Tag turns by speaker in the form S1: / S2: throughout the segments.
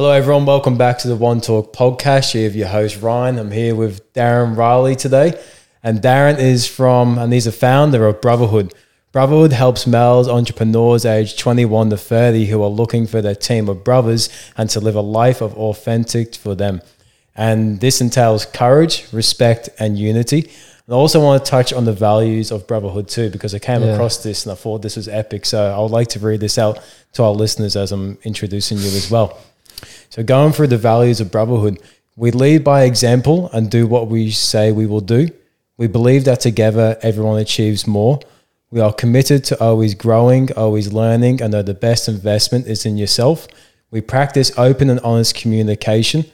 S1: Hello, everyone. Welcome back to the One Talk podcast. Have your host, Ryan. I'm here with Darren Reilly today. And Darren is from, and he's a founder of Brotherhood. Brotherhood helps males entrepreneurs aged 21 to 30 who are looking for their team of brothers and to live a life of authentic for them. And this entails courage, respect, and unity. And I also want to touch on the values of brotherhood too, because I came
S2: Yeah.
S1: across this and I thought this was epic. So I would like to read this out to our listeners as I'm introducing you as well. So, going through the values of brotherhood, we lead by example and do what we say we will do. We believe that together everyone achieves more. We are committed to always growing, always learning, and that the best investment is in yourself. We practice open and honest communication.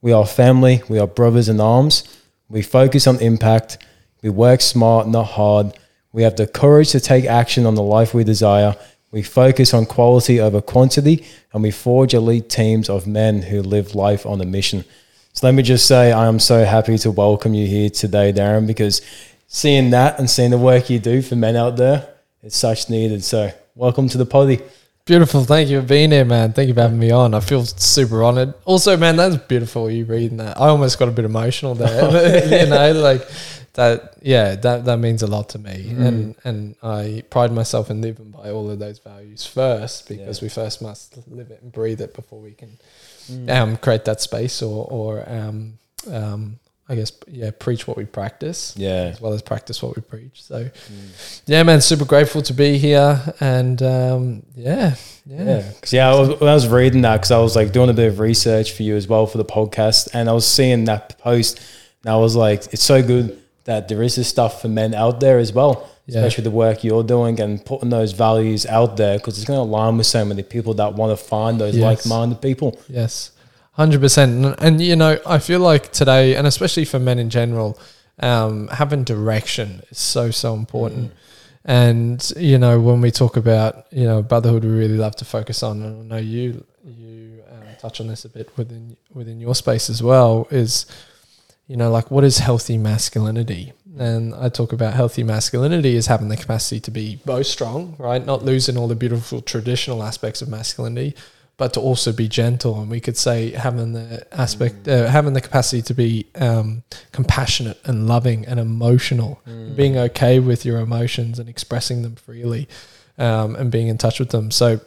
S1: We are family, we are brothers in arms. We focus on impact. We work smart, not hard. We have the courage to take action on the life we desire. We focus on quality over quantity, and we forge elite teams of men who live life on a mission. So let me just say, I am so happy to welcome you here today, Darren, because seeing that and seeing the work you do for men out there, it's such needed. So welcome to the poddy.
S2: Beautiful. Thank you for being here, man. Thank you for having me on. I feel super honored. Also, man, that's beautiful. You reading that. I almost got a bit emotional there. you know, like that. Yeah, that that means a lot to me,
S1: Mm.
S2: and and I pride myself in living by all of those values first, because
S1: Yeah.
S2: we first must live it and breathe it before we can
S1: Mm.
S2: um, create that space or or um, um, I guess yeah, preach what we practice.
S1: Yeah.
S2: As well as practice what we preach. So,
S1: Mm.
S2: yeah, man, super grateful to be here, and um, yeah, yeah,
S1: Yeah, yeah, I was, when I was reading that, because I was like doing a bit of research for you as well for the podcast, and I was seeing that post, and I was like, it's so good that there is this stuff for men out there as well,
S2: Yeah.
S1: especially the work you're doing and putting those values out there, because it's going to align with so many people that want to find those
S2: Yes.
S1: like-minded people.
S2: Yes, hundred percent. And you know, I feel like today, and especially for men in general, um, having direction is so so important. And you know, when we talk about you know brotherhood, we really love to focus on. And I know you you um, touch on this a bit within within your space as well. Is you know like what is healthy masculinity? And I talk about healthy masculinity as having the capacity to be both strong, right? Not losing all the beautiful traditional aspects of masculinity, but to also be gentle. And we could say having the aspect, uh, having the capacity to be um, compassionate and loving and emotional, being okay with your emotions and expressing them freely, um, and being in touch with them. So,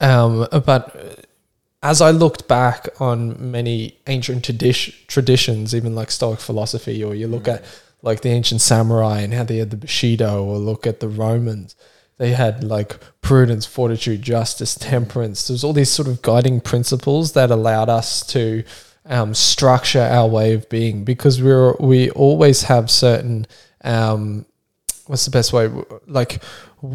S2: um, but as I looked back on many ancient tradi- traditions, even like Stoic philosophy, or you look at like the ancient samurai and how they had the Bushido, or look at the Romans, they had like prudence, fortitude, justice, temperance. There's all these sort of guiding principles that allowed us to um, structure our way of being because we're we always have certain um, what's the best way like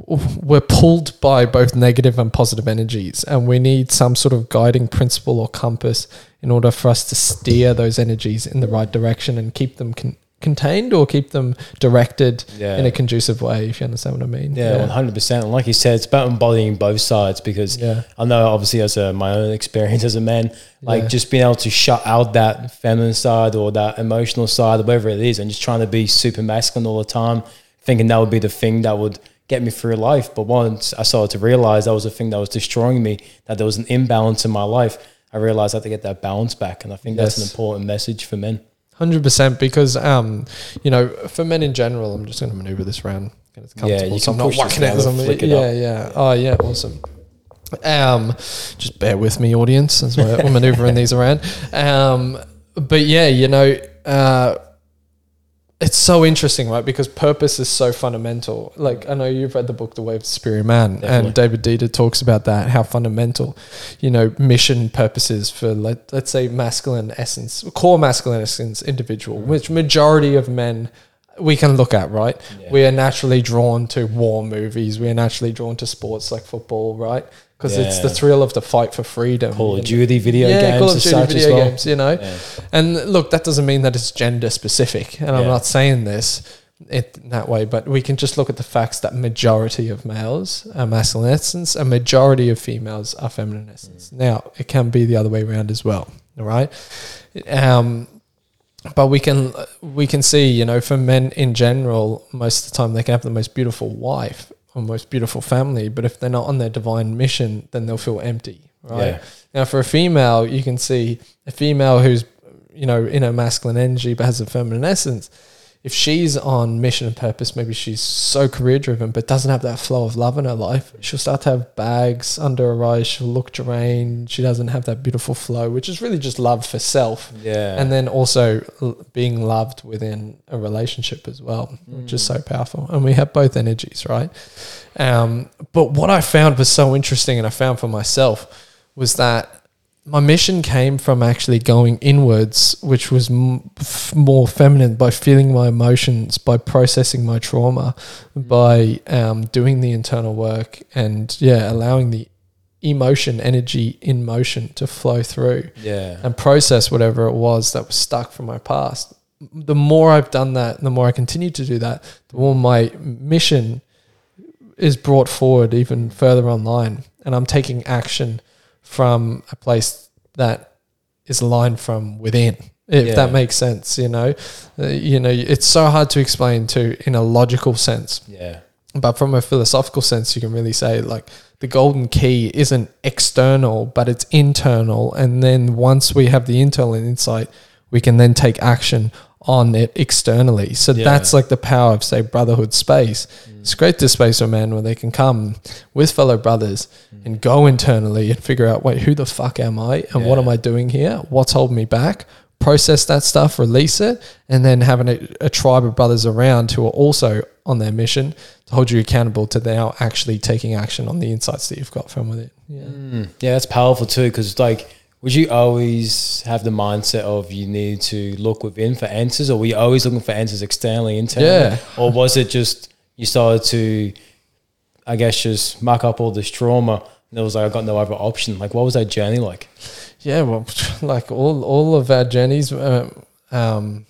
S2: we're pulled by both negative and positive energies and we need some sort of guiding principle or compass in order for us to steer those energies in the right direction and keep them con- contained or keep them directed
S1: Yeah.
S2: in a conducive way if you understand what i mean
S1: Yeah, one hundred percent. And like you said, it's about embodying both sides because
S2: Yeah.
S1: I know, obviously, as a, my own experience as a man, like
S2: Yeah.
S1: just being able to shut out that feminine side or that emotional side, or whatever it is, and just trying to be super masculine all the time, thinking that would be the thing that would get me through life. But once I started to realize that was the thing that was destroying me, that there was an imbalance in my life, I realized I had to get that balance back, and I think that's an important message for men.
S2: Hundred percent, because um, you know, for men in general, I'm just going to maneuver this around. Get it comfortable,
S1: you
S2: so I'm not whacking it.
S1: down
S2: as
S1: and
S2: I'm-
S1: flick it
S2: yeah,
S1: up.
S2: yeah. Oh, yeah, awesome. Um, just bear with me, audience, as we're, we're maneuvering these around. Um, but yeah, you know, uh, it's so interesting, right? Because purpose is so fundamental. Like I know you've read the book The Way of the Superior Man,
S1: Definitely.
S2: and David Deida talks about that, how fundamental, you know, mission purposes for let let's say masculine essence, core masculine essence individual, mm. which majority of men we can look at, right?
S1: Yeah.
S2: We are naturally drawn to war movies. We are naturally drawn to sports like football, right? Because it's the thrill of the fight for freedom.
S1: Call of Duty video
S2: yeah,
S1: games
S2: Call of Duty video
S1: well.
S2: games, you know.
S1: Yeah.
S2: And look, that doesn't mean that it's gender specific, and I'm not saying this it that way, but we can just look at the facts that majority of males are masculine essence, a majority of females are feminine essence.
S1: Mm.
S2: Now, it can be the other way around as well. All right. Um, but we can we can see, you know, for men in general, most of the time they can have the most beautiful wife or most beautiful family, but if they're not on their divine mission, then they'll feel empty right?
S1: Yeah.
S2: Now, for a female, you can see a female who's, you know, in her masculine energy but has a feminine essence. If she's on mission and purpose, maybe she's so career driven but doesn't have that flow of love in her life, she'll start to have bags under her eyes. She'll look drained. She doesn't have that beautiful flow, which is really just love for self.
S1: Yeah.
S2: And then also being loved within a relationship as well, which is so powerful. And we have both energies, right? Um, but what I found was so interesting, and I found for myself, was that my mission came from actually going inwards, which was m- f- more feminine by feeling my emotions, by processing my trauma, by um, doing the internal work, and yeah, allowing the emotion, energy in motion to flow through
S1: yeah.
S2: and process whatever it was that was stuck from my past. The more I've done that, the more I continue to do that, the more my mission is brought forward even further online. And I'm taking action from a place that is aligned from within. If
S1: Yeah.
S2: that makes sense, you know, uh, you know, it's so hard to explain to in a logical sense
S1: Yeah.
S2: but from a philosophical sense you can really say like the golden key isn't external but it's internal and then once we have the internal insight we can then take action on it externally. So
S1: Yeah.
S2: that's like the power of say brotherhood space. It's great to space a man where they can come with fellow brothers and go internally and figure out wait who the fuck am i? And what am i doing here? What's holding me back? Process that stuff release it and then having a, a tribe of brothers around who are also on their mission to hold you accountable to now actually taking action on the insights that you've got from within. Yeah.
S1: Mm, yeah, that's powerful too. Because like, would you always have the mindset of you need to look within for answers, or were you always looking for answers externally, internally?
S2: Yeah.
S1: Or was it just you started to, I guess, just muck up all this trauma? And it was like I got no other option. Like, what was that journey like?
S2: Yeah, well, like all all of our journeys, um, um,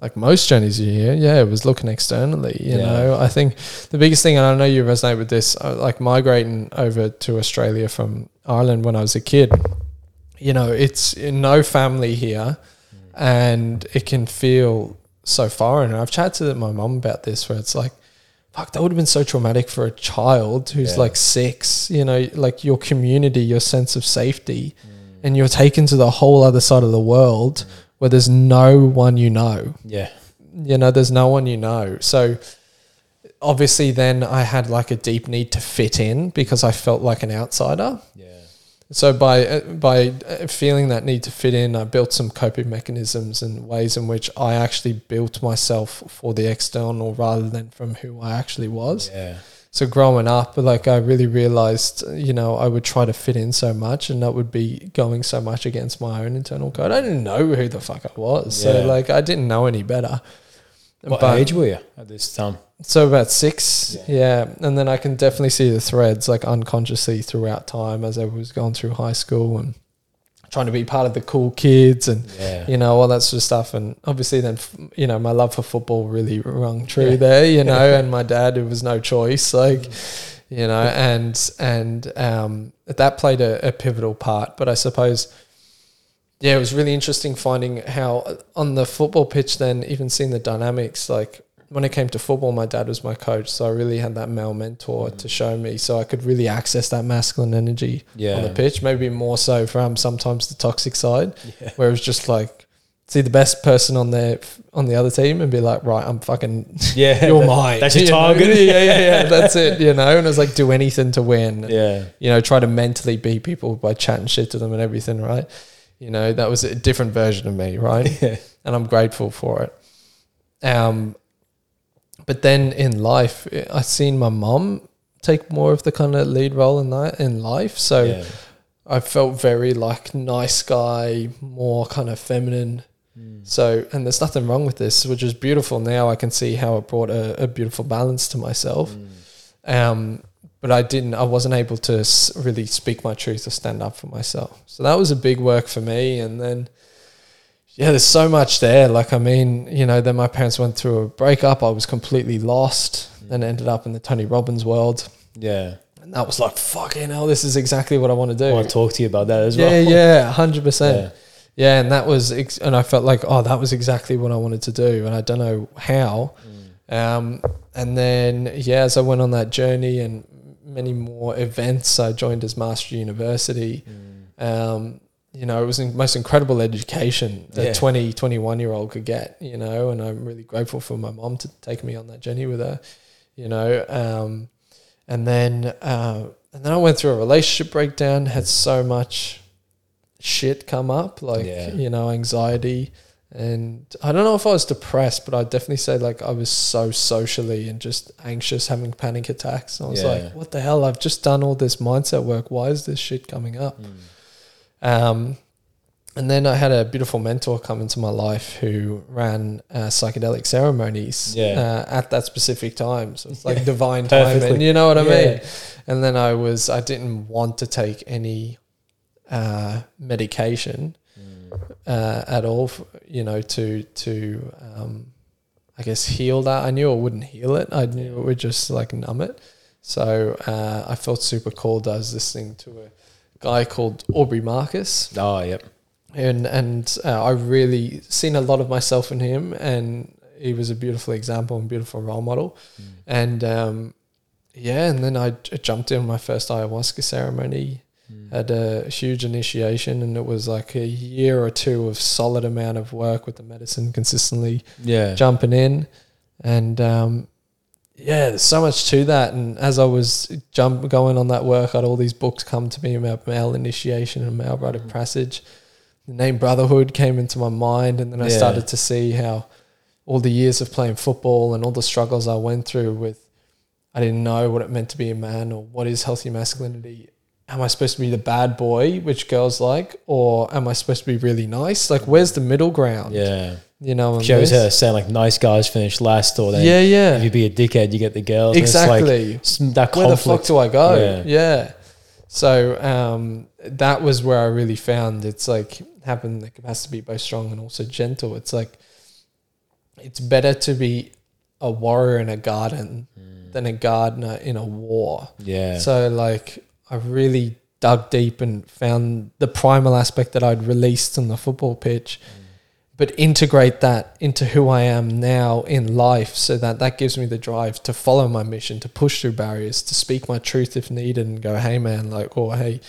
S2: like most journeys you hear, yeah, it was looking externally. You
S1: Yeah.
S2: know, I think the biggest thing, and I know you resonate with this, uh, like migrating over to Australia from Ireland when I was a kid. You know, it's no family here, and it can feel so foreign. And I've chatted to my mum about this, where it's like. Fuck, that would have been so traumatic for a child who's
S1: Yeah.
S2: like six, you know, like your community, your sense of safety, mm. and you're taken to the whole other side of the world mm. where there's no one you know.
S1: Yeah,
S2: You know, there's no one you know. So obviously, then I had like a deep need to fit in because I felt like an outsider.
S1: yeah,
S2: So by uh, by uh, feeling that need to fit in, I built some coping mechanisms and ways in which I actually built myself for the external rather than from who I actually was.
S1: Yeah,
S2: so growing up like i really realized you know i would try to fit in so much and that would be going so much against my own internal code. I didn't know who the fuck i was.
S1: Yeah.
S2: so like i didn't know any better
S1: What
S2: But-
S1: age were you at this time?
S2: so about six
S1: Yeah.
S2: yeah. and then i can definitely see the threads like unconsciously throughout time as i was going through high school and trying to be part of the cool kids and
S1: Yeah,
S2: you know all that sort of stuff and obviously then you know my love for football really rung true
S1: Yeah.
S2: there you know and my dad it was no choice like you know and and um that played a, a pivotal part but i suppose yeah it was really interesting finding how uh, on the football pitch then even seeing the dynamics like when it came to football my dad was my coach so i really had that male mentor to show me so i could really access that masculine energy
S1: yeah,
S2: on the pitch. Maybe more so from sometimes the toxic side,
S1: Yeah.
S2: where it's just like see the best person on the on the other team and be like, right, I'm fucking,
S1: yeah.
S2: you're
S1: that-
S2: mine.
S1: That's your
S2: You know?
S1: target.
S2: Yeah, yeah, yeah. That's it. You know, and it's like do anything to win.
S1: Yeah,
S2: You know, try to mentally beat people by chatting shit to them and everything. Right. You know, that was a different version of me. Right
S1: yeah,
S2: and I'm grateful for it. Um, but then in life, I've seen my mom take more of the kind of lead role in that in life. So
S1: yeah.
S2: I felt very like nice guy, more kind of feminine. So, and there's nothing wrong with this, which is beautiful. Now I can see how it brought a, a beautiful balance to myself. Um, but I didn't, I wasn't able to really speak my truth or stand up for myself. So that was a big work for me. And then, yeah, there's so much there. Like, I mean, you know, then my parents went through a breakup. I was completely lost and ended up in the Tony Robbins world.
S1: yeah.
S2: And that was like, fucking hell, this is exactly what I want to do.
S1: I want to talk to you about that as
S2: yeah,
S1: well.
S2: yeah, hundred percent.
S1: Yeah.
S2: Yeah, and that was, ex- and I felt like, oh, that was exactly what I wanted to do, and I don't know how. Um, and then, yeah, as I went on that journey and many more events. I joined as Mastery University. Um, you know, it was the most incredible education that
S1: Yeah.
S2: 20, 21 year old could get, you know, and I'm really grateful for my mom to take me on that journey with her, you know. Um, and then, uh, and then I went through a relationship breakdown, had so much shit come up, like,
S1: Yeah.
S2: you know, anxiety. And I don't know if I was depressed, but I'd definitely say like I was so socially and just anxious, having panic attacks. I was
S1: Yeah.
S2: like, what the hell? I've just done all this mindset work. Why is this shit coming up? Um, and then I had a beautiful mentor come into my life who ran uh, psychedelic ceremonies
S1: Yeah.
S2: uh, at that specific time. So it's like
S1: Yeah.
S2: divine timing.
S1: Perfectly.
S2: You know what I mean? And then I was, I didn't want to take any uh, medication uh, at all, f- you know, to, to um, I guess, heal that. I knew it wouldn't heal it. I knew it would just like numb it. So uh, I felt super cool. I was listening to a guy called Aubrey Marcus
S1: Oh, yep.
S2: and and uh, I really seen a lot of myself in him, and he was a beautiful example and beautiful role model. And um, yeah, and then I jumped in my first ayahuasca ceremony, had a huge initiation, and it was like a year or two of solid amount of work with the medicine, consistently
S1: Yeah.
S2: jumping in, and um, yeah, there's so much to that. And as I was jump going on that work, I had all these books come to me about male initiation and male rite of passage. The name brotherhood came into my mind, and then I
S1: Yeah.
S2: started to see how all the years of playing football and all the struggles I went through with. I didn't know what it meant to be a man or what is healthy masculinity. Am I supposed to be the bad boy, which girls like, or am I supposed to be really nice? Like, where's the middle ground?
S1: Yeah.
S2: You know,
S1: Shows
S2: this?
S1: her saying like nice guys finish last, or then
S2: Yeah, yeah.
S1: if you be a dickhead, you get the girls.
S2: Exactly.
S1: like, that
S2: Where the fuck do I go?
S1: Yeah.
S2: Yeah. So um, that was where I really found it's like having the capacity to be both strong and also gentle. It's like it's better to be a warrior in a garden than a gardener in a war.
S1: Yeah.
S2: So like I really dug deep and found the primal aspect that I'd released on the football pitch, mm. but integrate that into who I am now in life, so that that gives me the drive to follow my mission, to push through barriers, to speak my truth if needed, and go, hey man, like or hey,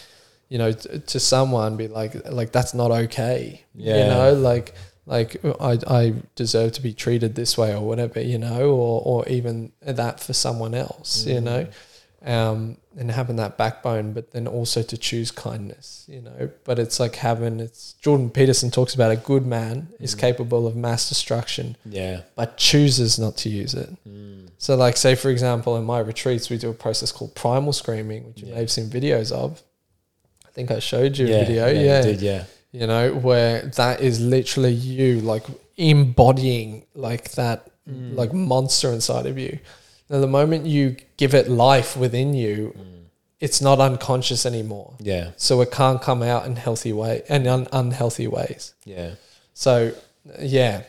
S2: you know, t- to someone, be like, like that's not okay.
S1: Yeah.
S2: You know, like like I, I deserve to be treated this way or whatever, you know, or, or even that for someone else, you mm. know, um, and having that backbone, but then also to choose kindness, you know, but it's like having, it's Jordan Peterson talks about a good man is mm. capable of mass destruction,
S1: yeah.
S2: but chooses not to use it. Mm. So like, say for example, in my retreats, we do a process called primal screaming, which you
S1: Yeah.
S2: may have seen videos of. I think I showed you
S1: yeah.
S2: a video.
S1: you
S2: Yeah
S1: did, yeah.
S2: you know, where that is literally you, like embodying like that, mm. like monster inside of you. Now, the moment you give it life within you, mm. it's not unconscious anymore.
S1: Yeah.
S2: So it can't come out in healthy way and un- unhealthy ways.
S1: Yeah.
S2: So, yeah,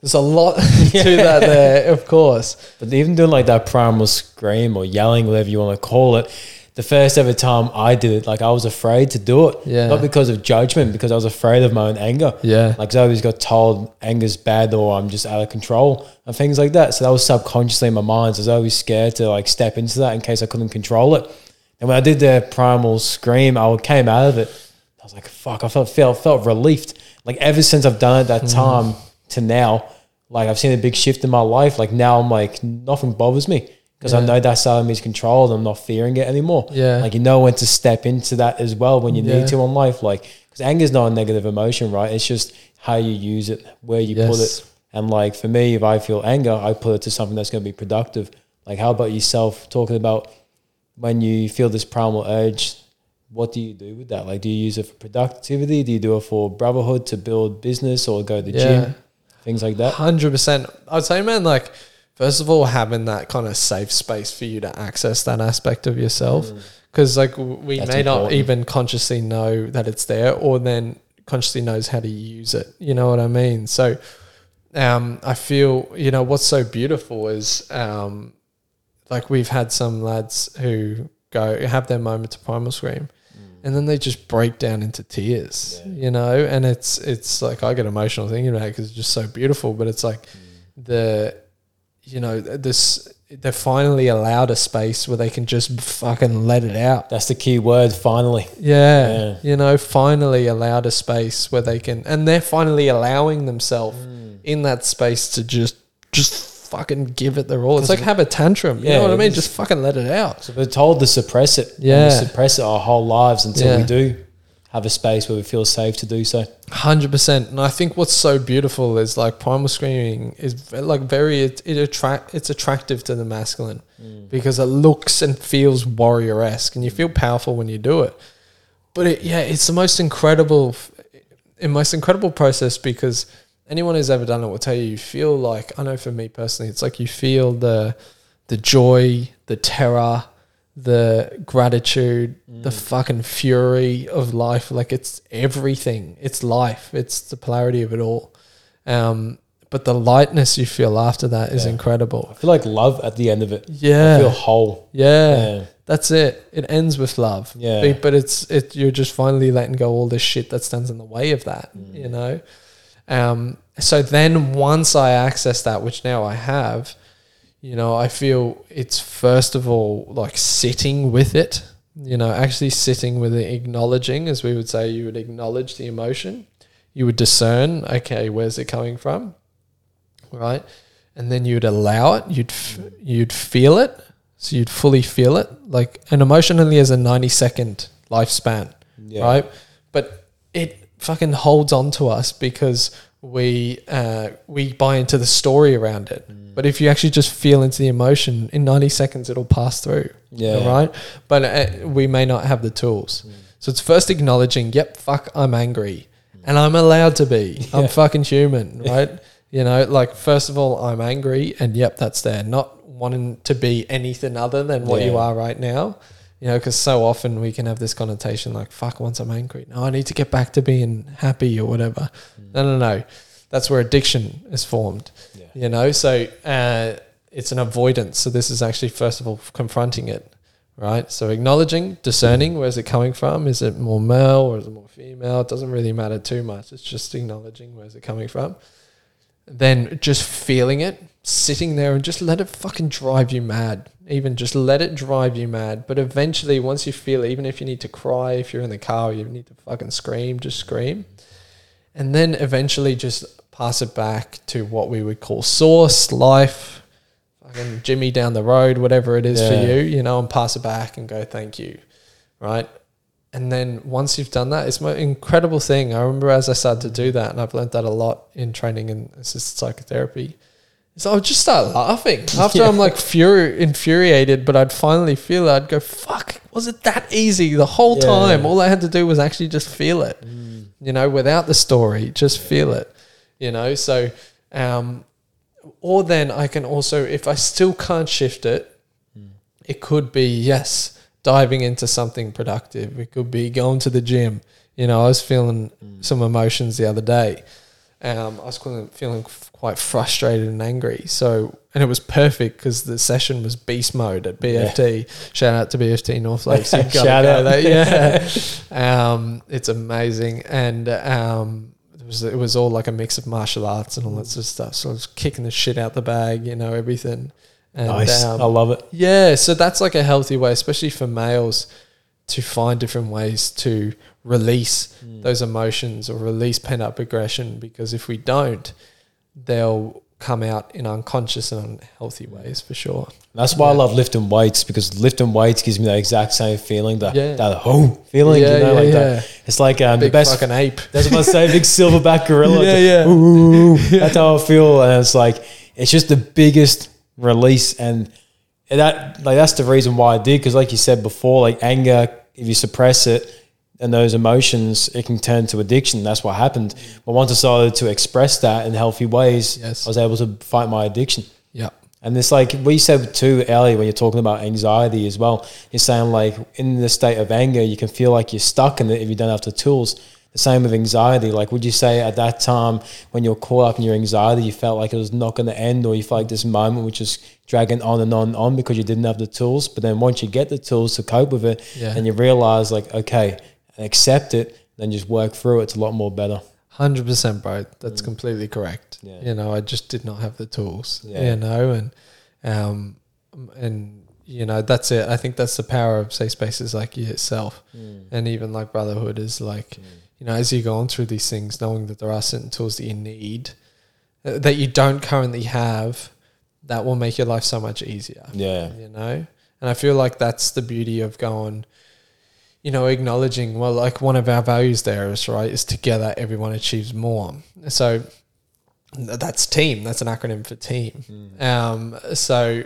S2: there's a lot to that there, of course.
S1: But even doing like that primal scream or yelling, whatever you want to call it, the first ever time I did it, like I was afraid to do it.
S2: Yeah.
S1: Not because of judgment, because I was afraid of my own anger.
S2: Yeah.
S1: Like I always got told anger's bad or I'm just out of control and things like that. So that was subconsciously in my mind. So I was always scared to like step into that in case I couldn't control it. And when I did the primal scream, I came out of it. I was like, fuck, I felt felt felt relieved. Like ever since I've done it that mm. time to now, like I've seen a big shift in my life. Like now I'm like nothing bothers me. Because I
S2: Yeah.
S1: know that side of me is controlled. I'm not fearing it anymore.
S2: Yeah.
S1: Like you know when to step into that as well when you
S2: Yeah.
S1: need to on life. Like because anger is not a negative emotion, right? It's just how you use it, where you put it. And like for me, if I feel anger, I put it to something that's going to be productive. Like how about yourself? Talking about when you feel this primal urge, what do you do with that? Like, do you use it for productivity? Do you do it for brotherhood to build business or go to the
S2: Yeah.
S1: gym? Things like that.
S2: Hundred percent. I'd say, man, like first of all, having that kind of safe space for you to access that aspect of yourself, because like we
S1: That's
S2: may not even consciously know that it's there, or then consciously knows how to use it. You know what I mean? So, um, I feel you know what's so beautiful is um, like we've had some lads who go have their moment of primal scream. And then they just break down into tears,
S1: Yeah.
S2: you know, and it's it's like I get emotional thinking about it because it's just so beautiful. But it's like the you know, this they're finally allowed a space where they can just fucking let it out.
S1: That's the key word. Finally,
S2: Yeah,
S1: Yeah.
S2: you know, finally allowed a space where they can, and they're finally allowing themselves
S1: Mm.
S2: in that space to just, just fucking give it their all. It's like have a tantrum. You
S1: Yeah,
S2: know what I mean?
S1: it's-
S2: Just fucking let it out.
S1: so we're told to suppress it.
S2: Yeah.
S1: we suppress it our whole lives until
S2: Yeah.
S1: we do have a space where we feel safe to do so.
S2: Hundred percent, and I think what's so beautiful is like primal screaming is like very it, it attract it's attractive to the masculine mm. because it looks and feels warrior esque, and you feel mm. powerful when you do it. But it, yeah, it's the most incredible, the most incredible process because anyone who's ever done it will tell you you feel like I know for me personally, it's like you feel the the joy, the terror, the gratitude, the fucking fury of life. Like it's everything. It's life. It's the polarity of it all. Um, but the lightness you feel after that is
S1: Yeah.
S2: incredible.
S1: I feel like love at the end of it.
S2: Yeah.
S1: I feel whole.
S2: yeah,
S1: Yeah.
S2: That's it. It ends with love.
S1: Yeah.
S2: But, but it's it. You're just finally letting go all this shit that stands in the way of that.
S1: Mm.
S2: You know. Um. So then once I access that, which now I have, you know, I feel it's first of all like sitting with it. You know, actually sitting with it, acknowledging, as we would say, you would acknowledge the emotion. You would discern, okay, where's it coming from, right? And then you'd allow it. You'd f- you'd feel it. So you'd fully feel it. Like an emotion only has a ninety second lifespan,
S1: Yeah.
S2: right? But it fucking holds on to us because we uh, we buy into the story around it.
S1: Mm.
S2: But if you actually just feel into the emotion, in ninety seconds it'll pass through.
S1: Yeah.
S2: Right. But uh, we may not have the tools. So it's first acknowledging, yep, fuck, I'm angry, and I'm allowed to be. I'm fucking human, right? You know, like first of all, I'm angry, and yep, that's there. Not wanting to be anything other than what you are right now. You know, because so often we can have this connotation like, fuck, once I'm angry, no, I need to get back to being happy or whatever. No, no, no. That's where addiction is formed.
S1: Yeah.
S2: You know, so uh, it's an avoidance. So this is actually first of all confronting it, right? So acknowledging, discerning, where's it coming from? Is it more male or is it more female? It doesn't really matter too much. It's just acknowledging where's it coming from. Then just feeling it, sitting there and just let it fucking drive you mad. Even just let it drive you mad. But eventually, once you feel it, even if you need to cry, if you're in the car, you need to fucking scream, just scream. And then eventually just pass it back to what we would call source, life, fucking Jimmy down the road, whatever it is for you, you know, and pass it back and go, thank you. Right. And then once you've done that, it's my incredible thing. I remember as I started to do that, and I've learned that a lot in training and assisted psychotherapy. So I would just start laughing after I'm like furi- infuriated, but I'd finally feel it. I'd go, "Fuck, was it that easy the whole
S1: Yeah.
S2: time? All I had to do was actually just feel it, mm. you know, without the story, just feel it, you know." So, um, or then I can also, if I still can't shift it, mm. it could be yes, diving into something productive. It could be going to the gym. You know, I was feeling mm. some emotions the other day. Um, I was feeling, quite frustrated and angry. So, and it was perfect because the session was beast mode at BFT. Shout out to BFT North Lakes.
S1: Shout out.
S2: there. Yeah, um, it's amazing, and um, it was it was all like a mix of martial arts and all that sort of stuff. So I was kicking the shit out the bag, you know, everything. And,
S1: nice.
S2: um,
S1: I love it.
S2: yeah, so that's like a healthy way, especially for males, to find different ways to release those emotions or release pent up aggression. Because if we don't, they'll come out in unconscious and unhealthy ways for sure.
S1: That's why I love lifting weights because lifting weights gives me that exact same feeling, that
S2: Yeah.
S1: that feeling,
S2: Yeah,
S1: you know,
S2: yeah,
S1: like
S2: yeah.
S1: that. It's like um, the
S2: Big
S1: best.
S2: fucking ape.
S1: That's what I say, big silverback gorilla.
S2: Yeah, yeah.
S1: Ooh, that's how I feel, and it's like it's just the biggest release, and that like that's the reason why I did because, like you said before, like anger, if you suppress it and those emotions, it can turn to addiction. That's what happened. But once I started to express that in healthy ways,
S2: Yes.
S1: I was able to fight my addiction.
S2: Yeah.
S1: And it's like what you said too earlier when you're talking about anxiety as well. You're saying like in the state of anger, you can feel like you're stuck in it if you don't have the tools. The same with anxiety. Like, would you say at that time when you're caught up in your anxiety, you felt like it was not going to end, or you felt like this moment which just dragging on and on and on because you didn't have the tools? But then once you get the tools to cope with it,
S2: Yeah.
S1: and you realize like, okay, accept it, then just work through it, it's a lot more better.
S2: Hundred percent, bro. That's completely correct.
S1: Yeah.
S2: You know, I just did not have the tools.
S1: Yeah.
S2: You know, and um, and you know that's it. I think that's the power of safe spaces like yourself,
S1: Mm.
S2: and even like brotherhood is like, you know, as you go on through these things, knowing that there are certain tools that you need uh, that you don't currently have, that will make your life so much easier
S1: Yeah.
S2: you know? And i feel like that's the beauty of going you know acknowledging well like one of our values there is right is together everyone achieves more. So that's team. That's an acronym for team. Um so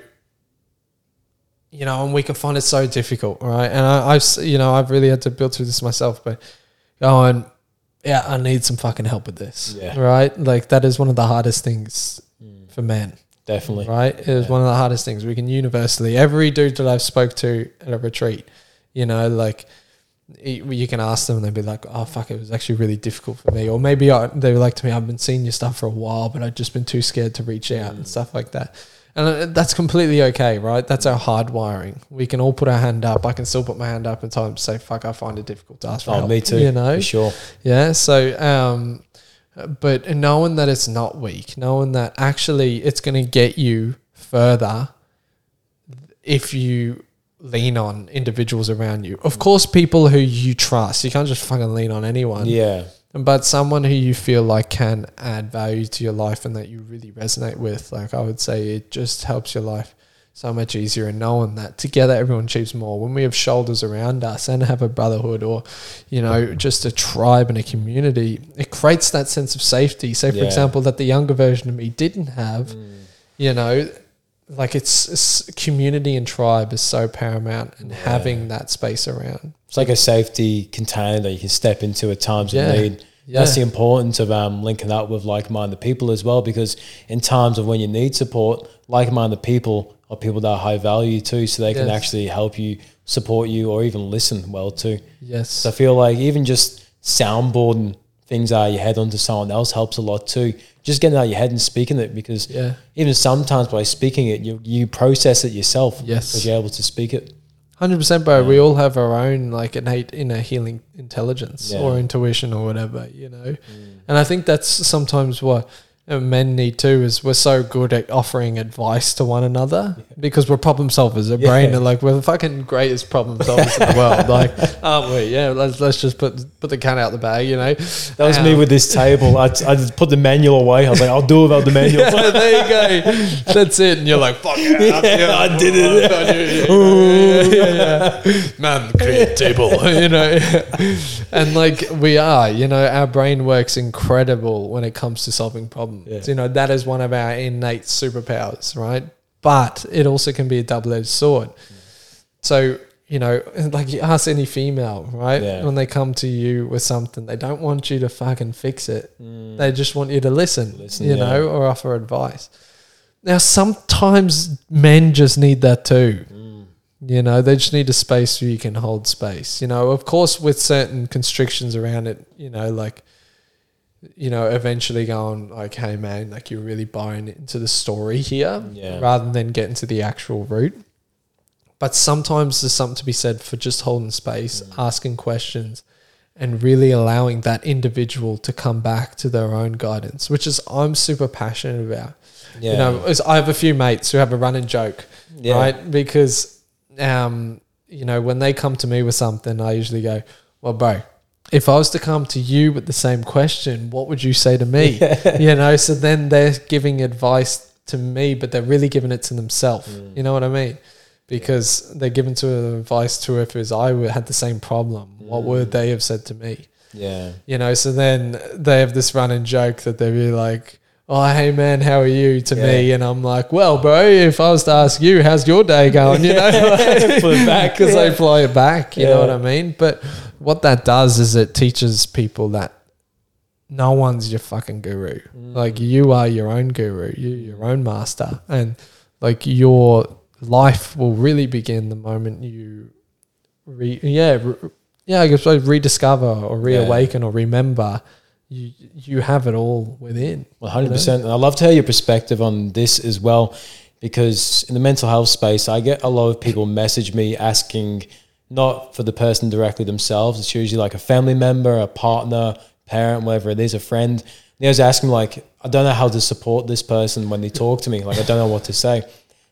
S2: you know and we can find it so difficult right? And I, i've you know i've really had to build through this myself but going yeah i need some fucking help with this
S1: Yeah.
S2: right? Like that is one of the hardest things for men
S1: Definitely.
S2: right? It was
S1: Yeah.
S2: one of the hardest things. We can universally every dude that I've spoke to at a retreat, you know, like you can ask them and they'd be like, "Oh fuck, it was actually really difficult for me," or maybe I, they were like to me, "I've been seeing your stuff for a while, but I've just been too scared to reach out and stuff like that." And uh, that's completely okay, right? That's our hardwiring. We can all put our hand up. I can still put my hand up in time to say, "Fuck, I find it difficult to ask for
S1: Oh,
S2: help."
S1: me too.
S2: You know,
S1: For sure.
S2: yeah. So, um, but knowing that it's not weak, knowing that actually it's going to get you further if you lean on individuals around you. Of course, people who you trust. You can't just fucking lean on anyone.
S1: Yeah.
S2: But someone who you feel like can add value to your life and that you really resonate with, like I would say, it just helps your life so much easier. And knowing that together everyone achieves more. When we have shoulders around us and have a brotherhood or, you know, just a tribe and a community, it creates that sense of safety. Say, for
S1: Yeah.
S2: example, that the younger version of me didn't have, mm. you know, like it's, it's community and tribe is so paramount and having that space around.
S1: It's like a safety container that you can step into at times
S2: Yeah.
S1: of need.
S2: Yeah.
S1: That's the importance of um, linking up with like-minded people as well, because in times of when you need support, like-minded people are people that are high value too, so they can actually help you, support you, or even listen well too.
S2: Yes.
S1: So I feel like even just soundboarding things out of your head onto someone else helps a lot too. Just getting out of your head and speaking it, because
S2: yeah.
S1: even sometimes by speaking it, you you process it yourself.
S2: Yes.
S1: because you're able to speak it.
S2: Hundred percent, bro. We all have our own like innate inner healing intelligence
S1: Yeah.
S2: or intuition or whatever, you know. Mm. And I think that's sometimes what men need too. Is we're so good at offering advice to one another because we're problem solvers. Our brain are like we're the fucking greatest problem solvers in the world. Like, aren't we? Yeah. Let's let's just put put the cat out the bag. You know.
S1: That was me
S2: Um,
S1: with this table. I, I just put the manual away. I was like, I'll do without the manual.
S2: Yeah, there you go. That's it. And you're like, fuck yeah,
S1: Yeah, I did it.
S2: it. yeah, yeah, yeah. Man, create table, you know. and like we are, you know, our brain works incredible when it comes to solving problems.
S1: Yeah.
S2: You know, that is one of our innate superpowers, right? But it also can be a double edged sword. So, you know, like you ask any female, right?
S1: Yeah.
S2: When they come to you with something, they don't want you to fucking fix it. They just want you to listen,
S1: Listen,
S2: you
S1: yeah.
S2: know, or offer advice. Now, sometimes men just need that too. Mm. You know, they just need a space where you can hold space. You know, of course, with certain constrictions around it, you know, like, you know, eventually going like, hey, man, like you're really buying into the story here
S1: Yeah.
S2: rather than getting to the actual root. But sometimes there's something to be said for just holding space, asking questions, and really allowing that individual to come back to their own guidance, which is I'm super passionate about.
S1: Yeah.
S2: You know, I have a few mates who have a running joke,
S1: Yeah.
S2: right? Because, um, you know, when they come to me with something, I usually go, "Well, bro, if I was to come to you with the same question, what would you say to me?" you know, so then they're giving advice to me, but they're really giving it to themselves.
S1: Mm.
S2: You know what I mean? Because they're giving to advice to if it was I had the same problem, what
S1: Mm.
S2: would they have said to me?
S1: yeah.
S2: You know, so then they have this running joke that they'd be like, Oh, hey man, how are you to me? And I'm like, Well, bro, if I was to ask you, how's your day going? You know,
S1: Pull it back.
S2: because
S1: Yeah.
S2: they fly it back. You know what I mean? But what that does is it teaches people that no one's your fucking guru.
S1: Mm.
S2: Like you are your own guru, you're your own master, and like your life will really begin the moment you, re- yeah, re- yeah, I guess like rediscover or reawaken or remember. You you have it all within.
S1: One hundred percent. And I love to hear your perspective on this as well, because in the mental health space, I get a lot of people message me asking not for the person directly themselves. It's usually like a family member, a partner, parent, whatever it is, a friend. And I was asking like, I don't know how to support this person when they talk to me. Like I don't know what to say.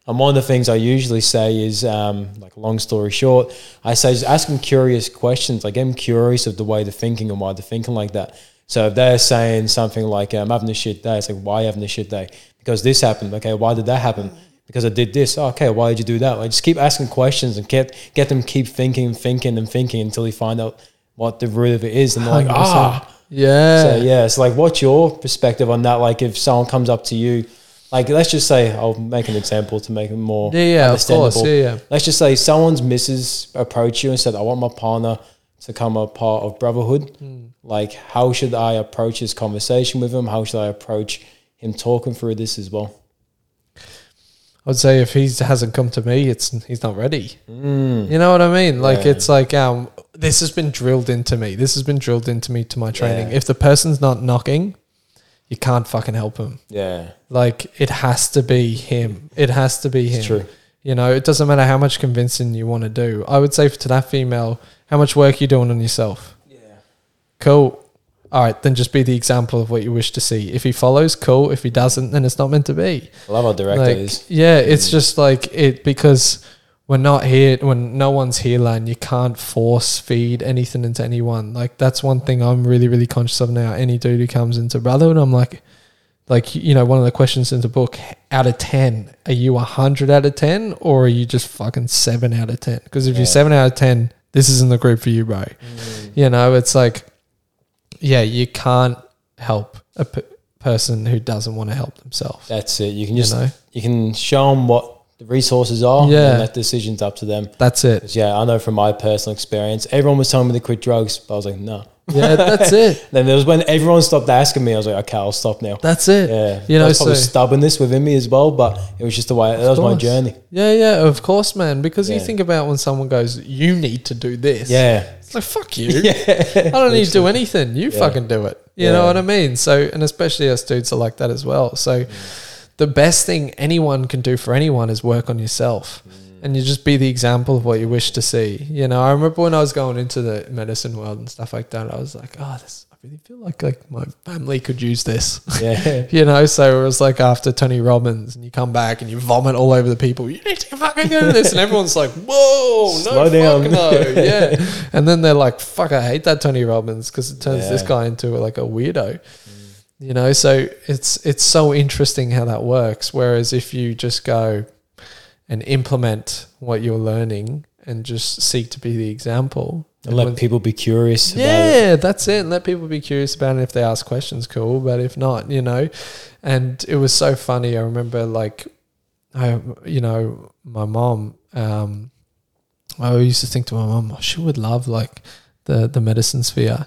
S1: And one of the things I usually say is, um, like, long story short, I say just ask them curious questions. Like, I'm curious of the way they're thinking and why they're thinking like that. So if they're saying something like, I'm having a shit day, it's like, why are you having a shit day? Because this happened. Okay, why did that happen? Because I did this. Oh, okay, why did you do that? Like, just keep asking questions and get get them keep thinking, and thinking, and thinking until you find out what the root of it is. And they're like,
S2: 100%.
S1: ah.
S2: Yeah.
S1: So yeah, it's like, what's your perspective on that? Like, if someone comes up to you, like, let's just say, I'll make an example to make it more
S2: Yeah, yeah, of course. Yeah, yeah.
S1: Let's just say someone's missus approached you and said, I want my partner to come a part of brotherhood.
S2: Hmm.
S1: Like, how should I approach this conversation with him? How should I approach him talking through this as well?
S2: I'd say if he hasn't come to me, it's he's not ready.
S1: Mm.
S2: You know what I mean? Like
S1: Yeah.
S2: it's like um, this has been drilled into me. This has been drilled into me to my training.
S1: Yeah.
S2: If the person's not knocking, you can't fucking help him.
S1: Yeah,
S2: Like it has to be him. It has to be him.
S1: it's true.
S2: You know, it doesn't matter how much convincing you want to do. I would say to that female, how much work you doing on yourself?
S1: Yeah.
S2: Cool. All right, then just be the example of what you wish to see. If he follows, cool. If he doesn't, then it's not meant to be.
S1: I love how direct
S2: Like,
S1: it is.
S2: yeah, it's mm. just like it because we're not here when no one's here, land. You can't force feed anything into anyone. Like that's one thing I'm really, really conscious of now. Any dude who comes into brotherhood, I'm like, like you know, one of the questions in the book: out of ten, are you a hundred out of ten, or are you just fucking seven out of ten? Because if
S1: Yeah.
S2: you're seven out of ten, this isn't the group for you, bro. Mm. You know, it's like, yeah, you can't help a p- person who doesn't want to help themselves.
S1: That's it. You can
S2: You
S1: just
S2: know,
S1: you can show them what the resources are.
S2: Yeah.
S1: and that decision's up to them.
S2: that's it.
S1: yeah, I know from my personal experience, everyone was telling me to quit drugs, but I was like, no.
S2: Yeah, that's it.
S1: Then there was when everyone stopped asking me, I was like, okay, I'll stop now.
S2: That's it.
S1: Yeah,
S2: You know,
S1: probably
S2: so-
S1: stubbornness within me as well, but it was just the way that was my journey.
S2: Yeah, yeah, of course, man. Because you think about when someone goes, "You need to do this."
S1: Yeah,
S2: it's like fuck you. I don't need to do anything. You
S1: Yeah.
S2: fucking do it. You
S1: Yeah.
S2: know what I mean? So, and especially us dudes are like that as well. So, the best thing anyone can do for anyone is work on yourself. Mm. And you just be the example of what you wish to see. You know, I remember when I was going into the medicine world and stuff like that, I was like, oh, this, really feel like like my family could use this.
S1: yeah,
S2: You know, so it was like after Tony Robbins, and you come back and you vomit all over the people. You need to fucking do this, and everyone's like, "Whoa, no,
S1: Slow down."
S2: fuck no, yeah." And then they're like, "Fuck, I hate that Tony Robbins because it turns this guy into like a weirdo." Mm. You know, so it's it's so interesting how that works. Whereas if you just go and implement what you're learning and just seek to be the example,
S1: and let people be curious. About it.
S2: yeah, that's it. And Let people be curious about it. If they ask questions, cool. But if not, you know. And it was so funny. I remember, like, I, you know, my mom. Um, I used to think to my mom, oh, she would love like the the medicine sphere.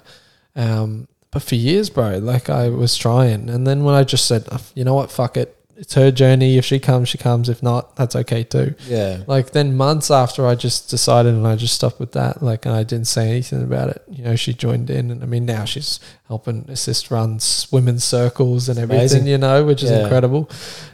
S2: Um, but for years, bro, like I was trying, and then when I just said, "Oh, you know what, fuck it, it's her journey. If she comes, she comes. If not, that's okay too.
S1: yeah,
S2: Like then months after I just decided and I just stopped with that. Like and I didn't say anything about it. You know, she joined in and I mean now she's helping assist runs women's circles and everything,
S1: Amazing.
S2: you know, which is
S1: Yeah.
S2: incredible.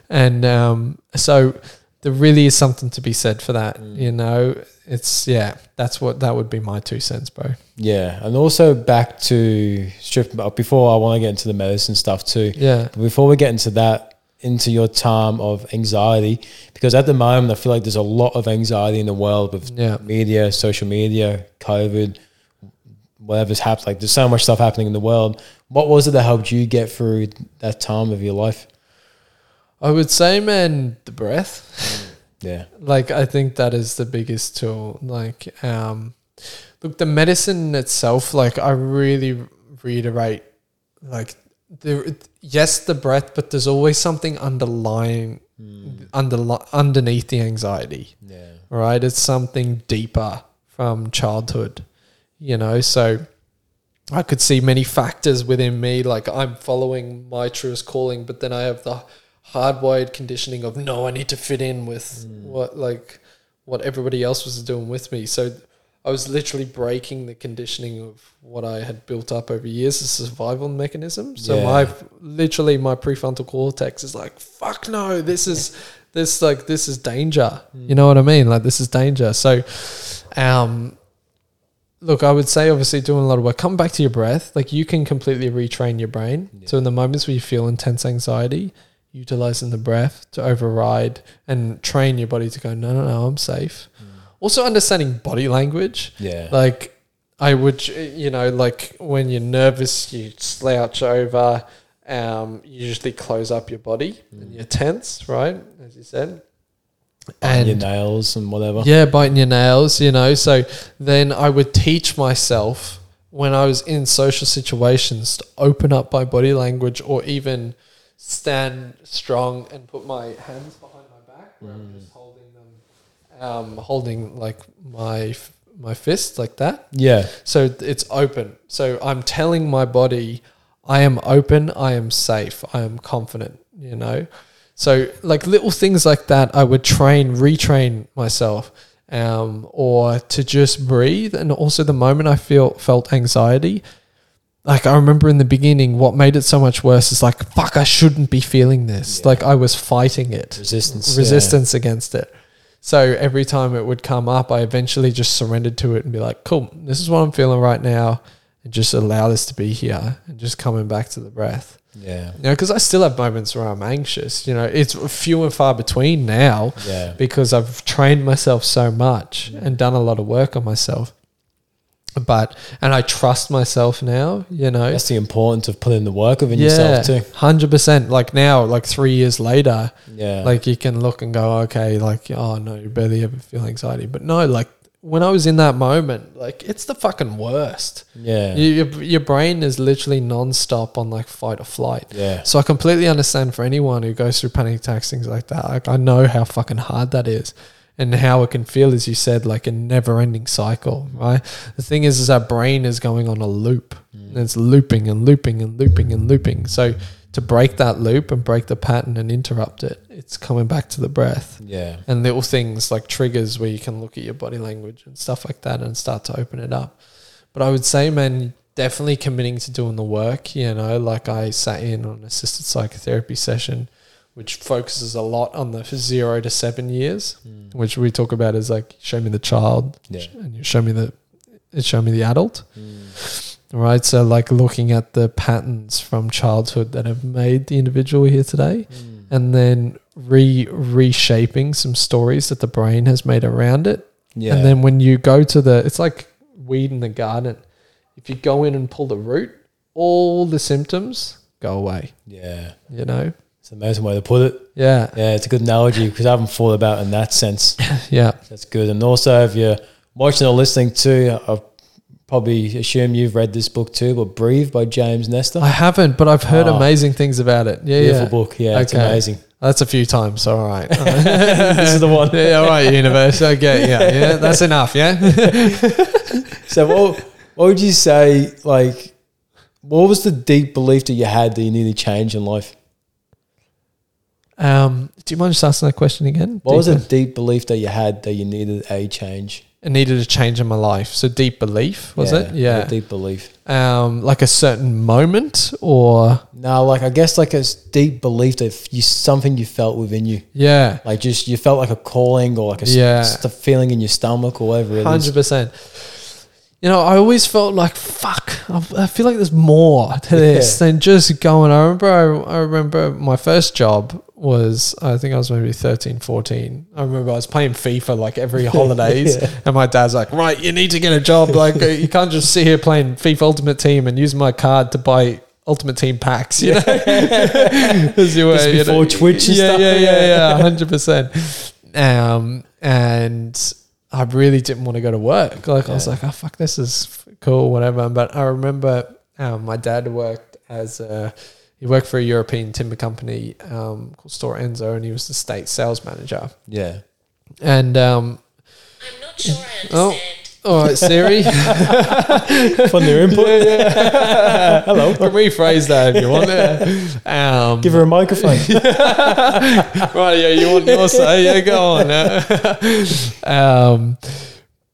S2: And um so there really is something to be said for that.
S1: Mm.
S2: You know, it's yeah, that's what that would be my two cents, bro.
S1: yeah, and also back to strip. Before I want to get into the medicine stuff too.
S2: Yeah.
S1: But before we get into that, into your time of anxiety, because at the moment I feel like there's a lot of anxiety in the world with
S2: Yeah.
S1: media, social media, COVID, whatever's happened. Like there's so much stuff happening in the world. What was it that helped you get through that time of your life?
S2: I would say, man, the breath.
S1: Yeah,
S2: like i think that is the biggest tool like um look the medicine itself like i really reiterate like there yes the breath but there's always something underlying hmm. under, underneath the anxiety.
S1: Yeah,
S2: right? It's something deeper from childhood you know? So i could see many factors within me like i'm following my truest calling but then i have the hardwired conditioning of no i need to fit in with hmm. what like what everybody else was doing with me. So i was literally breaking the conditioning of what i had built up over years as a survival mechanism so
S1: Yeah.
S2: my literally my prefrontal cortex is like fuck no this is this like this is danger you know what i mean like this is danger so um look, I would say obviously doing a lot of work. Come back to your breath. Like you can completely retrain your brain.
S1: Yeah.
S2: So in the moments where you feel intense anxiety, utilizing the breath to override and train your body to go, no, no, no, I'm safe. Also understanding body language.
S1: Yeah.
S2: Like I would, you know, like when you're nervous, you slouch over. Um, you usually close up your body and you're tense, right? As you said.
S1: and your nails and whatever.
S2: Yeah, biting your nails, you know. So then I would teach myself when I was in social situations to open up my body language or even stand strong and put my hands behind my back where I'm just holding them, um, holding like my f- my fist like that.
S1: Yeah.
S2: So it's open. So I'm telling my body, I am open, I am safe, I am confident, you know? So, like little things like that, I would train, retrain myself, um, or to just breathe. And also, the moment I feel felt anxiety, like I remember in the beginning, what made it so much worse is like, fuck, I shouldn't be feeling this.
S1: Yeah.
S2: Like I was fighting it
S1: Resistance. yeah.
S2: resistance against it. So every time it would come up, I eventually just surrendered to it and be like, cool, this is what I'm feeling right now. And just allow this to be here and just coming back to the breath.
S1: Yeah.
S2: You know, because I still have moments where I'm anxious. You know, it's few and far between now
S1: Yeah.
S2: because I've trained myself so much and done a lot of work on myself. But, and I trust myself now, you know.
S1: That's the importance of putting the work within yourself too.
S2: Hundred percent. Like now, like three years later,
S1: Yeah.
S2: like you can look and go, okay, like oh no, you barely ever feel anxiety. But no, like when I was in that moment, like it's the fucking worst.
S1: yeah.
S2: You, your your brain is literally non-stop on like fight or flight.
S1: yeah.
S2: So I completely understand for anyone who goes through panic attacks, things like that. Like I know how fucking hard that is. And how it can feel, as you said, like a never-ending cycle, right? The thing is, is our brain is going on a loop, and it's looping and looping and looping and looping. So to break that loop and break the pattern and interrupt it, it's coming back to the breath
S1: Yeah.
S2: and little things like triggers where you can look at your body language and stuff like that and start to open it up. But I would say, man, definitely committing to doing the work. You know, like I sat in on an assisted psychotherapy session, which focuses a lot on the zero to seven years, which we talk about as like show me the child,
S1: Yeah.
S2: and you show me the show me the adult.
S1: Mm.
S2: Right, so like looking at the patterns from childhood that have made the individual here today,
S1: Mm.
S2: and then re reshaping some stories that the brain has made around it.
S1: Yeah.
S2: And then when you go to the, it's like weed in the garden. If you go in and pull the root, all the symptoms go away.
S1: yeah.
S2: You know?
S1: It's an amazing way to put it.
S2: Yeah,
S1: Yeah, it's a good analogy because I haven't thought about it in that sense.
S2: yeah,
S1: That's good. And also, if you're watching or listening to, I probably assume you've read this book too, but Breathe by James Nestor.
S2: I haven't, but I've heard
S1: Oh.
S2: amazing things about it. Yeah,
S1: Beautiful
S2: yeah.
S1: book. Yeah, it's amazing.
S2: That's a few times. All right.
S1: this is the one.
S2: yeah, all right, universe. Okay, yeah, yeah. That's enough. Yeah.
S1: So, what, what would you say? Like, what was the deep belief that you had that you needed change in life?
S2: Um, do you mind just asking that question again?
S1: What was a deep belief that you had that you needed a change?
S2: It needed a change in my life. So deep belief was it? Yeah.
S1: deep belief.
S2: Um, like a certain moment or
S1: No, like I guess like a deep belief that you something you felt within you,
S2: yeah,
S1: like just you felt like a calling or like a
S2: Yeah.
S1: a feeling in your stomach or whatever
S2: hundred percent. You know, I always felt like fuck. I I feel like there's more to this than just going. I remember. I, I remember my first job was. I think I was maybe 13, 14. I remember I was playing FIFA like every holidays,
S1: Yeah.
S2: and my dad's like, "Right, you need to get a job. Like, uh, you can't just sit here playing FIFA Ultimate Team and use my card to buy." Ultimate Team packs, you know, As you were,
S1: Just
S2: you know.
S1: before Twitch and
S2: yeah,
S1: stuff,
S2: Yeah, yeah,
S1: yeah.
S2: yeah, hundred percent. Um, and I really didn't want to go to work. Like I was like, oh fuck, this is cool, whatever. But I remember um, my dad worked as a he worked for a European timber company um, called Stora Enso, and he was the state sales manager.
S1: Yeah,
S2: And um,
S3: I'm not sure I
S2: Oh. all right, Siri,
S1: fun their input.
S2: hello. Can rephrase that if you want. Yeah. Um,
S1: Give her a microphone.
S2: right, yeah, you want your say? Yeah, go on. um,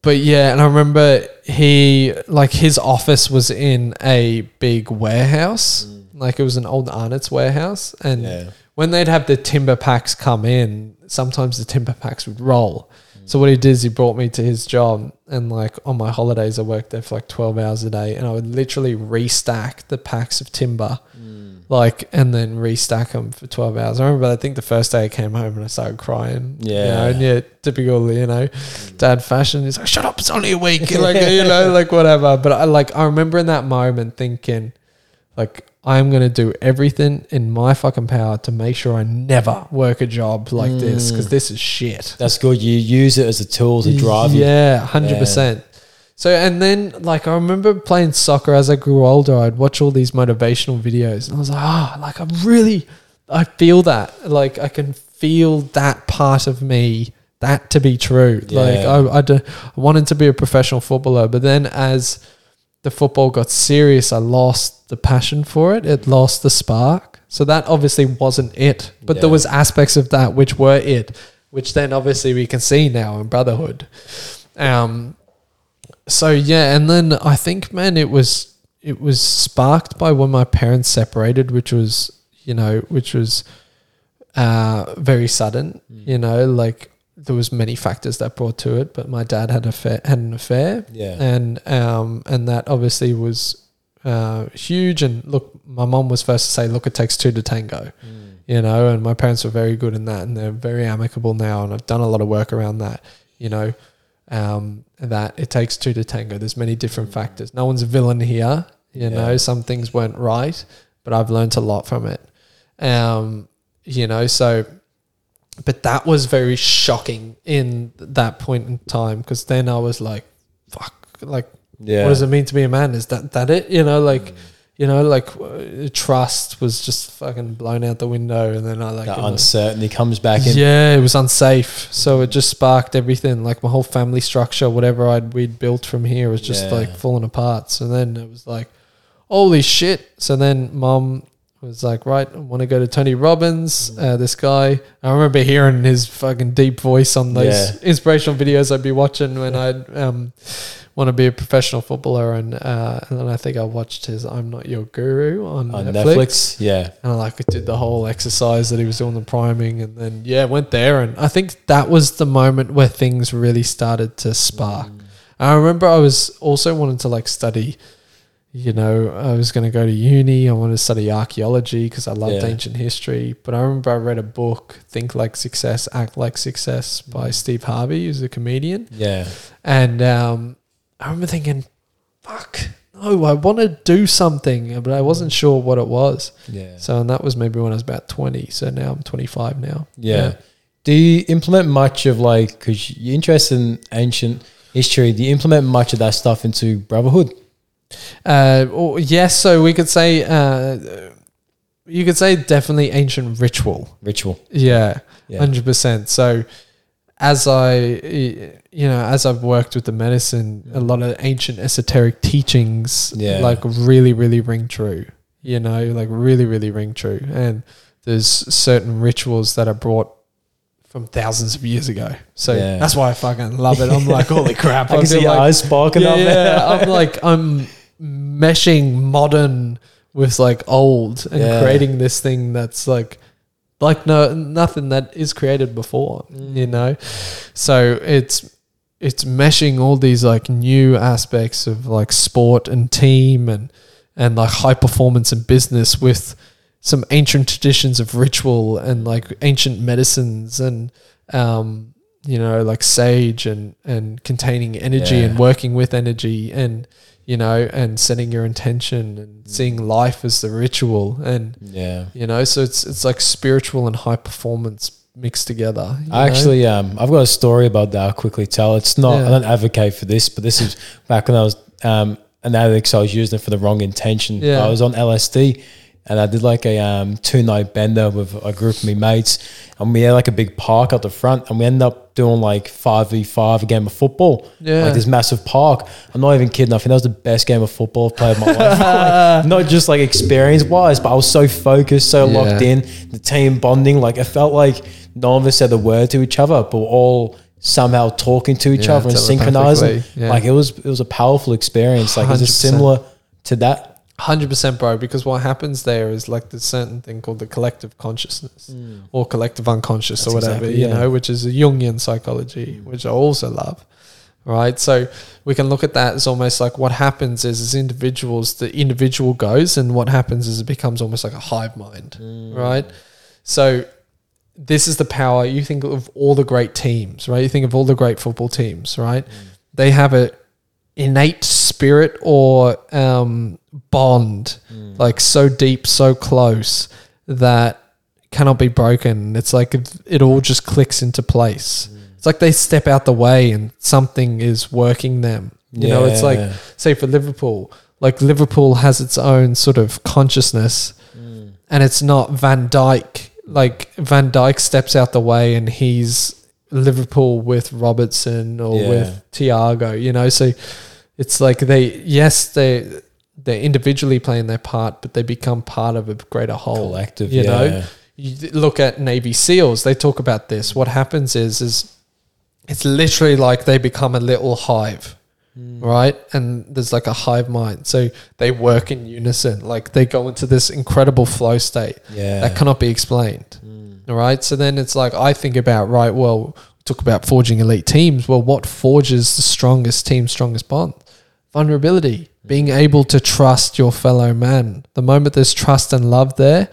S2: but yeah, and I remember he like his office was in a big warehouse, like it was an old Arnott's warehouse, and
S1: Yeah.
S2: when they'd have the timber packs come in, sometimes the timber packs would roll. Mm. So what he did is he brought me to his job, and like on my holidays, I worked there for like twelve hours a day, and I would literally restack the packs of timber, mm. like, and then restack them for twelve hours. I remember, I think the first day I came home and I started crying. you
S1: Yeah.
S2: know, and yeah, typical, you know, mm. dad fashion. He's like, "Shut up, it's only a week," like you know, like whatever. But I like, I remember in that moment thinking, like. I'm gonna do everything in my fucking power to make sure I never work a job like this because this is shit.
S1: That's good. You use it as a tool to drive you.
S2: Yeah, hundred percent. So and then like I remember playing soccer as I grew older. I'd watch all these motivational videos, and I was like, ah, like I'm really, I feel that. Like I can feel that part of me that to be true. Like
S1: Yeah.
S2: I, I, d- I wanted to be a professional footballer, but then as the football got serious, I lost the passion for it. It lost the spark. So that obviously wasn't it. But there was aspects of that which were it, which then obviously we can see now in brotherhood. Um so yeah, and then I think man it was it was sparked by when my parents separated, which was you know, which was uh very sudden, you know, like there was many factors that brought to it, but my dad had a affair, had an affair.
S1: Yeah.
S2: and um and that obviously was uh huge. And look my mom was first to say look it takes two to tango you know and my parents were very good in that and they're very amicable now and i've done a lot of work around that you know um that it takes two to tango. There's many different factors. No one's a villain here you know. Some things weren't right but i've learned a lot from it. Um you know so but that was very shocking in that point in time because then i was like fuck like
S1: Yeah.
S2: what does it mean to be a man? Is that that it? You know, like, you know, like uh, trust was just fucking blown out the window, and then I like,
S1: that
S2: you know-
S1: uncertainty comes back in.
S2: yeah, it was unsafe. So it just sparked everything. Like my whole family structure, whatever I'd we'd built from here, was just
S1: Yeah.
S2: like falling apart. So then it was like, holy shit. So then mom was like, right, I want to go to Tony Robbins. Uh, this guy, I remember hearing his fucking deep voice on those
S1: Yeah.
S2: inspirational videos I'd be watching when I'd um, want to be a professional footballer. And uh, and then I think I watched his "I'm Not Your Guru" on,
S1: On
S2: Netflix.
S1: Netflix. Yeah.
S2: And I like did the whole exercise that he was doing the priming, and then yeah, went there, and I think that was the moment where things really started to spark. I remember I was also wanting to like study. You know, I was going to go to uni. I wanted to study archaeology because I loved
S1: Yeah.
S2: ancient history. But I remember I read a book, "Think Like Success, Act Like Success" by Steve Harvey, who's a comedian.
S1: Yeah.
S2: And um, I remember thinking, "Fuck, no, I want to do something," but I wasn't sure what it was.
S1: Yeah.
S2: So, and that was maybe when I was about 20. So now I'm 25 now.
S1: Yeah. Do you implement much of like, because you're interested in ancient history, do you implement much of that stuff into Brotherhood?
S2: Uh, or, yes. So we could say, uh, you could say definitely ancient ritual.
S1: Ritual.
S2: Yeah.
S1: Yeah.
S2: Hundred percent. So as I, you know, as I've worked with the medicine, a lot of ancient esoteric teachings,
S1: Yeah.
S2: like really, really ring true. You know, like really, really ring true. And there's certain rituals that are brought from thousands of years ago. So
S1: Yeah.
S2: that's why I fucking love it. I'm like, holy crap!
S1: I can see your
S2: like,
S1: eyes sparking
S2: yeah,
S1: up
S2: yeah,
S1: there.
S2: I'm like I'm meshing modern with like old and
S1: Yeah.
S2: creating this thing that's like like no nothing that is created before, you know. So it's it's meshing all these like new aspects of like sport and team and and like high performance and business with some ancient traditions of ritual and like ancient medicines and um you know like sage and and containing energy
S1: Yeah.
S2: and working with energy and you know and setting your intention and seeing life as the ritual and
S1: Yeah.
S2: you know so it's it's like spiritual and high performance mixed together
S1: I
S2: know?
S1: actually, um, I've got a story about that. I'll quickly tell. It's not.
S2: Yeah.
S1: I don't advocate for this, but this is back when I was um, an addict. So I was using it for the wrong intention.
S2: Yeah.
S1: I was on LSD, and I did like a um, two night bender with a group of me mates, and we had like a big park out the front, and we ended up doing like five v five a game of football.
S2: Yeah.
S1: like this massive park. I'm not even kidding. I think that was the best game of football I've played in my life. Like, not just like experience wise, but I was so focused, so
S2: Yeah.
S1: locked in. The team bonding, like it felt like none of us said a word to each other, but we're all somehow talking to each
S2: Yeah,
S1: other and synchronizing.
S2: yeah.
S1: Like it was, it was a powerful experience. Like it was
S2: 100%.
S1: just similar to that.
S2: Hundred percent, bro. Because what happens there is like this certain thing called the collective consciousness mm. or collective unconscious or whatever,
S1: exactly,
S2: you
S1: yeah.
S2: know, which is a Jungian psychology, mm. which I also love. Right, so we can look at that as almost like what happens is as individuals, the individual goes, and what happens is it becomes almost like a hive mind, mm. right? So this is the power. You think of all the great teams, right? You think of all the great football teams, right? They have a innate spirit or um, bond, mm. like so deep, so close that cannot be broken. It's like it, it all just clicks into place. Mm. It's like they step out the way and something is working them. You know, it's like say for Liverpool, like Liverpool has its own sort of consciousness, mm. and it's not Van Dijk. Like Van Dijk steps out the way and he's Liverpool with Robertson or
S1: Yeah.
S2: with Thiago. You know, so it's like they yes they they're individually playing their part, but they become part of a greater whole.
S1: Collective,
S2: you
S1: yeah.
S2: know. You look at Navy SEALs; they talk about this. What happens is is it's literally like they become a little hive hmm. right and there's like a hive mind so they work in unison like they go into this incredible flow state
S1: Yeah.
S2: that cannot be explained hmm. All right so then it's like i think about right well talk about forging elite teams. Well what forges the strongest team strongest bond? Vulnerability being mm. able to trust your fellow man. The moment there's trust and love there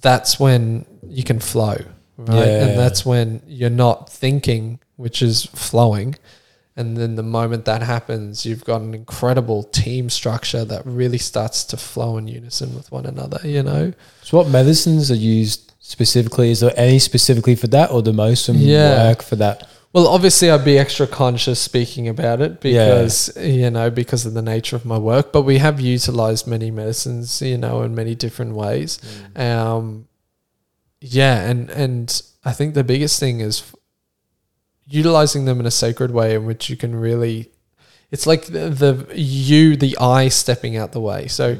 S2: that's when you can flow right?
S1: Yeah.
S2: and that's when you're not thinking which is flowing. And then the moment that happens you've got an incredible team structure that really starts to flow in unison with one another you know?
S1: So, what medicines are used specifically? Is there any specifically for that, or the most of
S2: Yeah.
S1: work for that?
S2: Well, obviously, I'd be extra conscious speaking about it
S1: Yeah.
S2: because you know because of the nature of my work. But we have utilized many medicines, you know, in many different ways. Um, yeah, and and I think the biggest thing is f- utilizing them in a sacred way in which you can really. It's like the, the you, the I, stepping out the way. So. You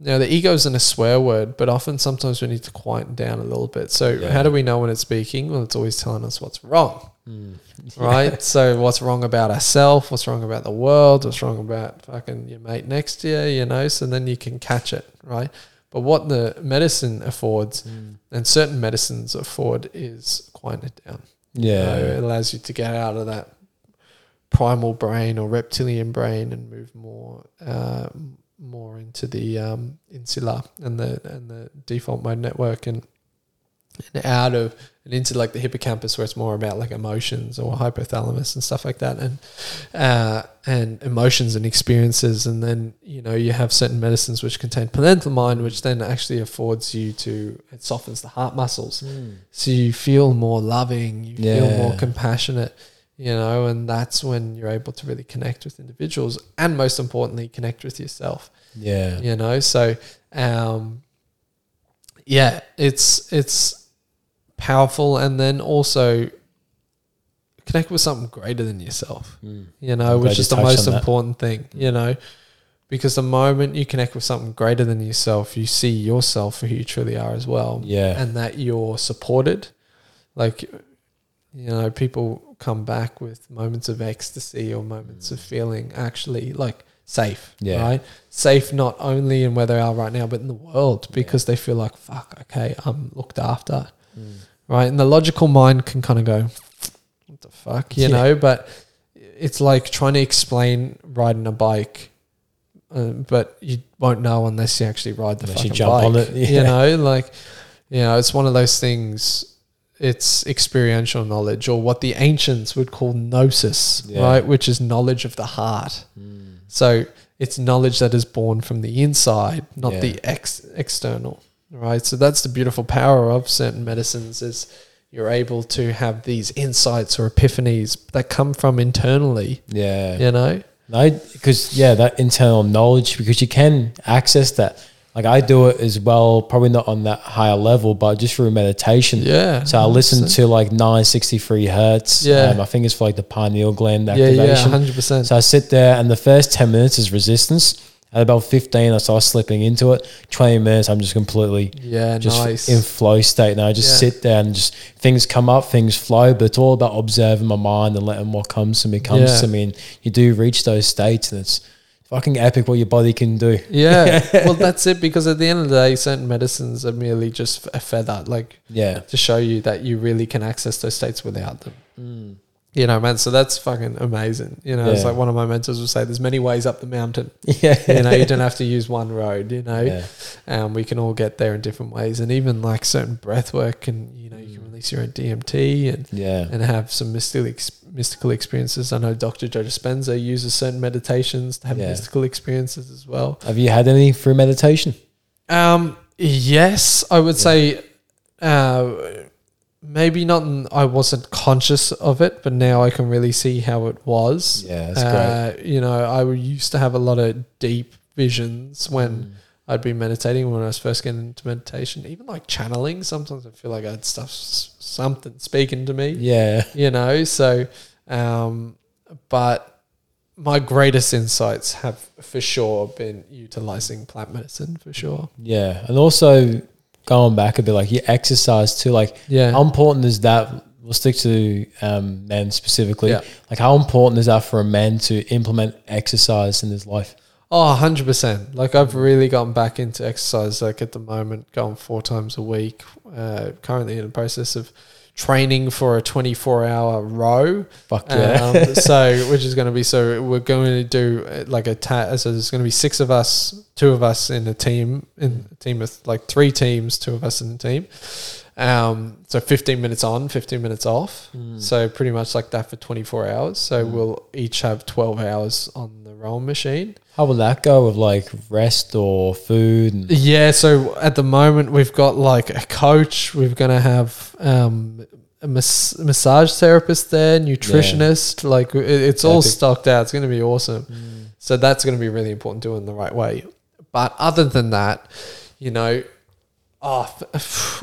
S2: know, the ego isn't a swear word, but often sometimes we need to quieten down a little bit. So,
S1: Yeah.
S2: how do we know when it's speaking? Well, it's always telling us what's wrong right? So what's wrong about ourselves? What's wrong about the world? What's wrong about fucking your mate next to you? You know, so then you can catch it, right? But what the medicine affords, and certain medicines afford, is quieten it down. You
S1: Yeah.
S2: know, it allows you to get out of that primal brain or reptilian brain and move more, uh, more into the um, insula and the and the default mode network and and out of and into like the hippocampus where it's more about like emotions or hypothalamus and stuff like that. And uh, and emotions and experiences. And then you know you have certain medicines which contain palenthlamine which then actually affords you to it softens the heart muscles. So you feel more loving you feel more compassionate you know and that's when you're able to really connect with individuals and most importantly connect with yourself
S1: Yeah.
S2: you know so um yeah it's it's powerful and then also connect with something greater than yourself
S1: Mm.
S2: you know
S1: I'm
S2: which is the most important thing you know because the moment you connect with something greater than yourself you see yourself for who you truly are as well
S1: Yeah.
S2: and that you're supported like you know people come back with moments of ecstasy or moments of feeling actually like safe
S1: Yeah.
S2: right safe not only in where they are right now but in the world because they feel like fuck okay i'm looked after right and the logical mind can kind of go what the fuck you
S1: Yeah.
S2: know but it's like trying to explain riding a bike uh, but you won't know unless you actually ride the
S1: Unless you
S2: fucking
S1: jump
S2: bike.
S1: on it,
S2: You know, like you know, it's one of those things. It's experiential knowledge, or what the ancients would call gnosis,
S1: Yeah.
S2: right? Which is knowledge of the heart. Hmm. So it's knowledge that is born from the inside, not
S1: Yeah.
S2: the ex- external, right? So that's the beautiful power of certain medicines is you're able to have these insights or epiphanies that come from internally,
S1: Yeah.
S2: you know?
S1: No, because yeah, that internal knowledge because you can access that. Like I do it as well, probably not on that higher level, but just through meditation.
S2: Yeah.
S1: So I listen to like 963 hertz.
S2: Yeah.
S1: Um, I think it's for like the pineal gland activation.
S2: yeah, yeah,
S1: activation.
S2: hundred percent.
S1: So I sit there, and the first 10 minutes is resistance. At about 15, I start slipping into it. 20 minutes, I'm just completely
S2: Yeah,
S1: just
S2: nice.
S1: in flow state. And I just
S2: Yeah.
S1: sit there and just things come up, things flow, but it's all about observing my mind and letting what comes to me comes
S2: Yeah.
S1: to me. And you do reach those states, and it's fucking epic what your body can do.
S2: Yeah. well, that's it because at the end of the day, certain medicines are merely just a feather, like
S1: Yeah.
S2: to show you that you really can access those states without them.
S1: Mm.
S2: You know, man. So that's fucking amazing. You know, it's like one of my mentors would say, "There's many ways up the mountain.
S1: Yeah.
S2: You know, you don't have to use one road. You know,
S1: yeah.
S2: um, we can all get there in different ways, and even like certain breath work, and you know, you can release your own DMT and
S1: Yeah.
S2: and have some mystical ex- mystical experiences. I know Dr. Joe Dispenza uses certain meditations to have
S1: Yeah.
S2: mystical experiences as well.
S1: Have you had any through meditation?
S2: Um, yes, I would say, uh, maybe not. In, I wasn't conscious of it, but now I can really see how it was.
S1: Yeah, that's great.
S2: Uh, you know, I used to have a lot of deep visions when I'd be meditating when I was first getting into meditation. Even like channeling, sometimes I feel like I had stuff, something speaking to me
S1: Yeah.
S2: you know so um but my greatest insights have for sure been utilizing plant medicine for sure
S1: Yeah. And also going back a bit, like your exercise too, like
S2: yeah
S1: how important is that? We'll stick to um, men specifically.
S2: Yeah.
S1: Like how important is that for a man to implement exercise in his life?
S2: Oh 100% like i've really gotten back into exercise like at the moment going four times a week uh currently in the process of training for a 24 hour row
S1: Fuck yeah.
S2: Um, so, which is going to be so we're going to do uh, like a ta- so there's going to be six of us, two of us in a team, in a team of like three teams, two of us in a team. Um, so 15 minutes on, 15 minutes off.
S1: Mm.
S2: So pretty much like that for 24 hours. So we'll each have 12 hours on the rowing machine.
S1: how will that go with like rest or food?
S2: Yeah, so at the moment we've got like a coach. We're gonna have um, a mas- massage therapist there, nutritionist. Like it, it's all stocked out. It's gonna be awesome. So that's gonna be really important doing the right way. But other than that, you know, oh,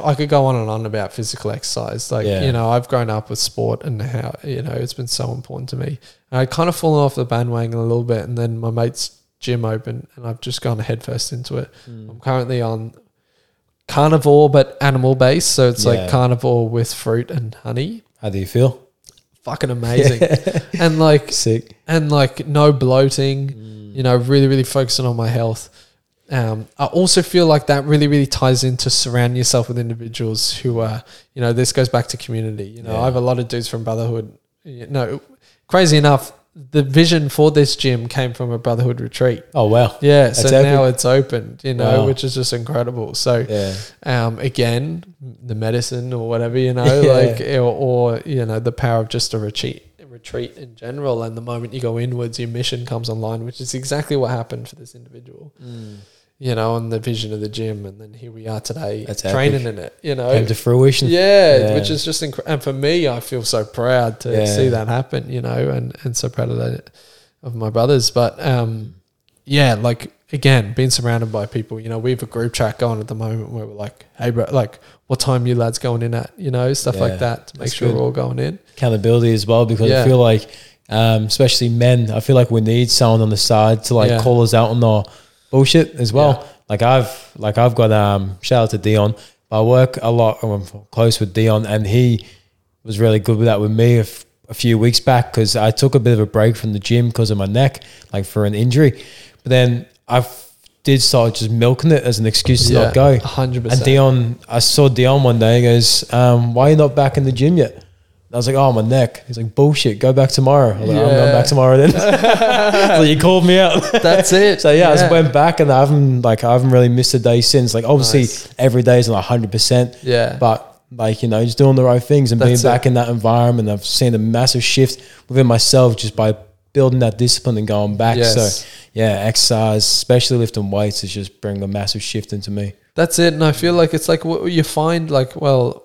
S2: I could go on and on about physical exercise. Like
S1: Yeah.
S2: you know, I've grown up with sport and how you know it's been so important to me. And I kind of fallen off the bandwagon a little bit, and then my mate's gym opened, and I've just gone headfirst into it.
S1: Mm.
S2: I'm currently on carnivore but animal based, so it's
S1: Yeah.
S2: like carnivore with fruit and honey.
S1: How do you feel?
S2: Fucking amazing. and like
S1: Sick.
S2: and like no bloating,
S1: Mm.
S2: you know, really, really focusing on my health. Um, I also feel like that really, really ties into surrounding yourself with individuals who are, you know, this goes back to community. You know,
S1: Yeah.
S2: I have a lot of dudes from Brotherhood. You know, crazy enough, the vision for this gym came from a Brotherhood retreat.
S1: Oh wow.
S2: Yeah, so
S1: That's
S2: now it's opened, you know,
S1: Wow.
S2: which is just incredible. So,
S1: Yeah.
S2: um, again, the medicine or whatever, you know,
S1: Yeah.
S2: like, or, or, you know, the power of just a retreat, retreat in general. And the moment you go inwards, your mission comes online, which is exactly what happened for this individual, you know, and the vision of the gym. And then here we are today
S1: That's
S2: training
S1: epic.
S2: in it, you know.
S1: Came to fruition.
S2: Yeah,
S1: Yeah.
S2: which is just incredible. And for me, I feel so proud to
S1: Yeah.
S2: see that happen, you know, and, and so proud of that, of my brothers. But um, yeah, like again, being surrounded by people, you know, we have a group chat going at the moment where we're like, hey, bro, like, what time you lads going in at, you know, stuff
S1: Yeah,
S2: like that to make sure
S1: good.
S2: we're all going in.
S1: Accountability as well because
S2: Yeah.
S1: I feel like, um, especially men, I feel like we need someone on the side to like
S2: Yeah.
S1: call us out on our bullshit as well. Like I've like I've got um shout out to Dion. I work a lot. I'm close with Dion, and he was really good with that with me a, f- a few weeks back because I took a bit of a break from the gym because of my neck, like for an injury. But then I did start just milking it as an excuse to not go.
S2: 100%.
S1: And Dion, I saw Dion one day. He goes, um, "Why are you not back in the gym yet?" I was like, "Oh, my neck." He's like, "Bullshit, go back tomorrow." I was like, "I'm going back tomorrow then." so you called me out.
S2: That's it.
S1: So yeah, I just went back and I haven't like I haven't really missed a day since. Like obviously
S2: Nice.
S1: every day is not hundred percent,
S2: Yeah.
S1: but like you know just doing the right things and
S2: That's
S1: being
S2: it.
S1: back in that environment. I've seen a massive shift within myself just by building that discipline and going back.
S2: Yes.
S1: So yeah, exercise, especially lifting weights, is just bringing a massive shift into me.
S2: That's it. And I feel like it's like what you find, like, well,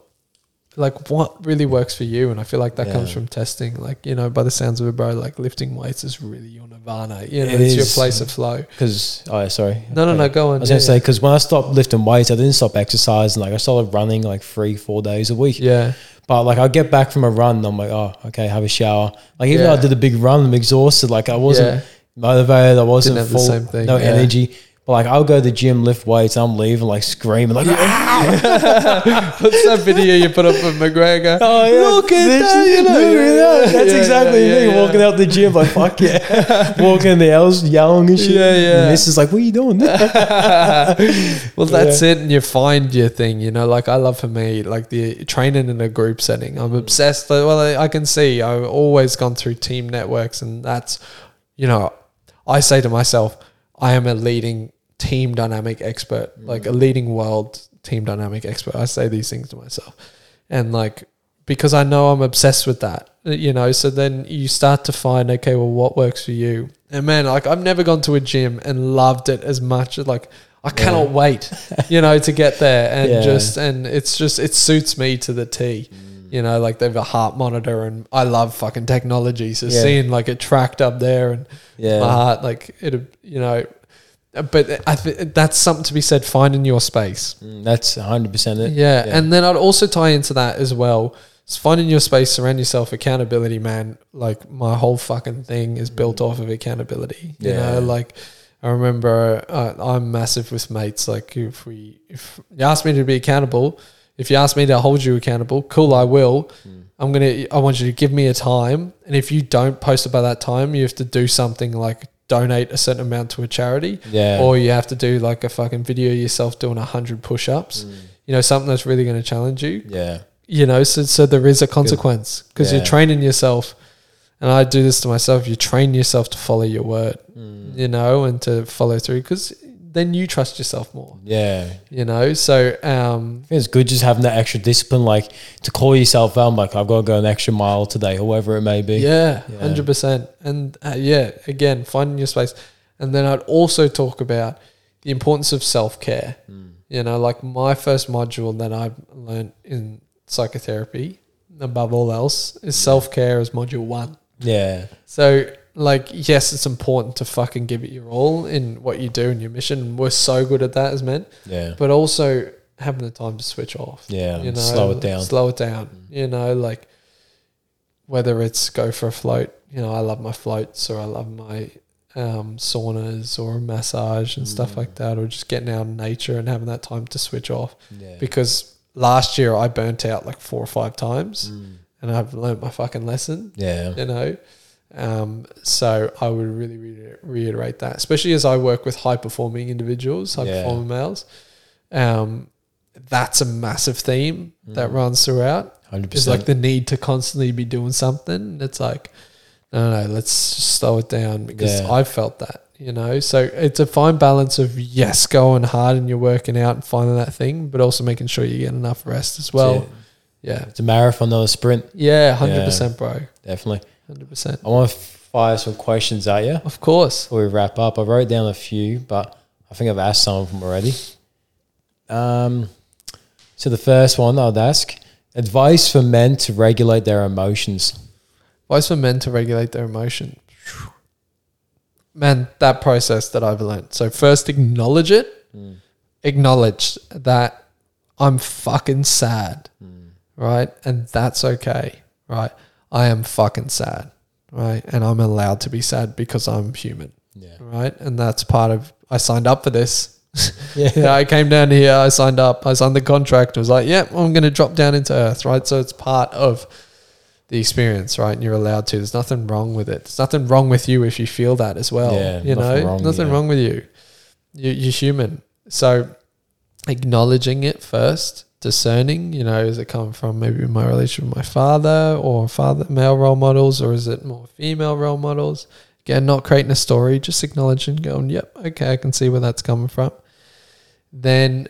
S2: like what really works for you. And I feel like that comes from testing. Like, you know, by the sounds of it, bro, like lifting weights is really your nirvana. You know,
S1: It
S2: it's your place of flow.
S1: Because oh yeah, sorry,
S2: No, no, no, go on.
S1: I was gonna
S2: Yeah,
S1: say because when I stopped lifting weights, I didn't stop exercising. Like I started running like three, four days a week.
S2: Yeah.
S1: But like I get back from a run, and I'm like, oh, okay, have a shower. Like even though I did a big run, I'm exhausted. Like I wasn't
S2: Yeah.
S1: motivated. I wasn't
S2: Didn't have the
S1: full, no
S2: yeah.
S1: energy. But like, I'll go to the gym, lift weights, I'm leaving like screaming, like, ah!
S2: What's that video you put up of McGregor?
S1: oh yeah,
S2: Look at
S1: this-
S2: that, you know,
S1: look at that. That's
S2: yeah,
S1: exactly
S2: yeah,
S1: me.
S2: yeah,
S1: Walking out the gym, like, fuck yeah, walking in the L's, yelling and shit.
S2: Yeah, yeah.
S1: And this is like, what are you doing?
S2: well, that's it, and you find your thing. You know, like I love for me, like the training in a group setting. I'm obsessed. Well, I, I can see I've always gone through team networks, and that's, you know, I say to myself, I am a leading team dynamic expert, like a mm. leading world team dynamic expert. I say these things to myself, and like because I know I'm obsessed with that, uh, you know. So then you start to find, okay, well, what works for you? And man, like I've never gone to a gym and loved it as much. Like I cannot wait, you know, to get there and
S1: Yeah.
S2: just and it's just it suits me to the T. Mm. You know, like they've a heart monitor, and I love fucking technology. So
S1: Yeah.
S2: seeing like it tracked up there, and
S1: Yeah.
S2: my heart, like it, you know. But I think that's something to be said. Finding your space,
S1: Mm, That's 100% it.
S2: yeah. And then I'd also tie into that as well. It's finding your space, surround yourself, accountability, man. Like my whole fucking thing is built off of accountability. You
S1: Yeah.
S2: know, like I remember uh, I'm massive with mates. Like if we, if you ask me to be accountable, if you ask me to hold you accountable, cool, I will. I'm gonna. I want you to give me a time, and if you don't post it by that time, you have to do something like donate a certain amount to a charity
S1: Yeah.
S2: or you have to do like a fucking video yourself doing 100 push-ups you know something that's really going to challenge you
S1: yeah.
S2: you know so, so there is a consequence because
S1: Yeah.
S2: you're training yourself and i do this to myself you train yourself to follow your word
S1: Mm.
S2: you know and to follow through because then you trust yourself more
S1: Yeah.
S2: you know so um
S1: it's good just having that extra discipline, like to call yourself out, like I've got to go an extra mile today, or whatever it may be.
S2: Yeah,
S1: Yeah.
S2: hundred percent. And uh, yeah, again, finding your space. And then I'd also talk about the importance of self care.
S1: Mm.
S2: You know, like my first module that I've learned in psychotherapy, above all else, is self care as module one.
S1: Yeah.
S2: So, like, yes, it's important to fucking give it your all in what you do and your mission. We're so good at that as men,
S1: Yeah.
S2: but also having the time to switch off
S1: Yeah.
S2: you know,
S1: Slow it down.
S2: Slow it down. You know, like whether it's go for a float. You know, I love my floats, or I love my um, saunas, or massage and stuff
S1: Mm.
S2: like that, or just getting out in nature and having that time to switch off.
S1: Yeah.
S2: Because last year I burnt out like four or five times,
S1: Mm.
S2: and I've learned my fucking lesson.
S1: Yeah.
S2: You know. Um, so I would really, really reiterate that, especially as I work with high performing individuals, high
S1: Yeah.
S2: performing males. Um, that's a massive theme that
S1: Mm.
S2: runs throughout.
S1: Hundred
S2: Is like the need to constantly be doing something. It's like, no, no, let's slow it down because
S1: Yeah.
S2: I felt that, you know. So it's a fine balance of yes, going hard and you're working out and finding that thing, but also making sure you get enough rest as well. Yeah,
S1: It's a marathon, not a sprint.
S2: yeah, hundred percent, bro,
S1: Definitely.
S2: Hundred percent.
S1: I want to fire some questions at you
S2: Of course.
S1: before we wrap up. I wrote down a few, but I think I've asked some of them already. Um, so the first one I'd ask advice for men to regulate their emotions.
S2: Advice for men to regulate their emotion. Man, that process that I've learned. So first acknowledge it. Acknowledge that I'm fucking sad. Right? And that's okay. Right? I am fucking sad. Right? And I'm allowed to be sad because I'm human.
S1: Yeah.
S2: Right? And that's part of I signed up for this.
S1: Yeah.
S2: Yeah, I came down here, I signed up, I signed the contract, I was like, yep, I'm going to drop down into earth, right? So it's part of the experience, right? And you're allowed to. There's nothing wrong with it. There's nothing wrong with you if you feel that as well.
S1: Yeah,
S2: you
S1: nothing
S2: know,
S1: wrong,
S2: nothing
S1: yeah.
S2: wrong with you. you. You're human. So acknowledging it first, discerning, you know, is it coming from maybe my relationship with my father or father male role models, or is it more female role models? Again, not creating a story, just acknowledging, going, yep, okay, I can see where that's coming from. Then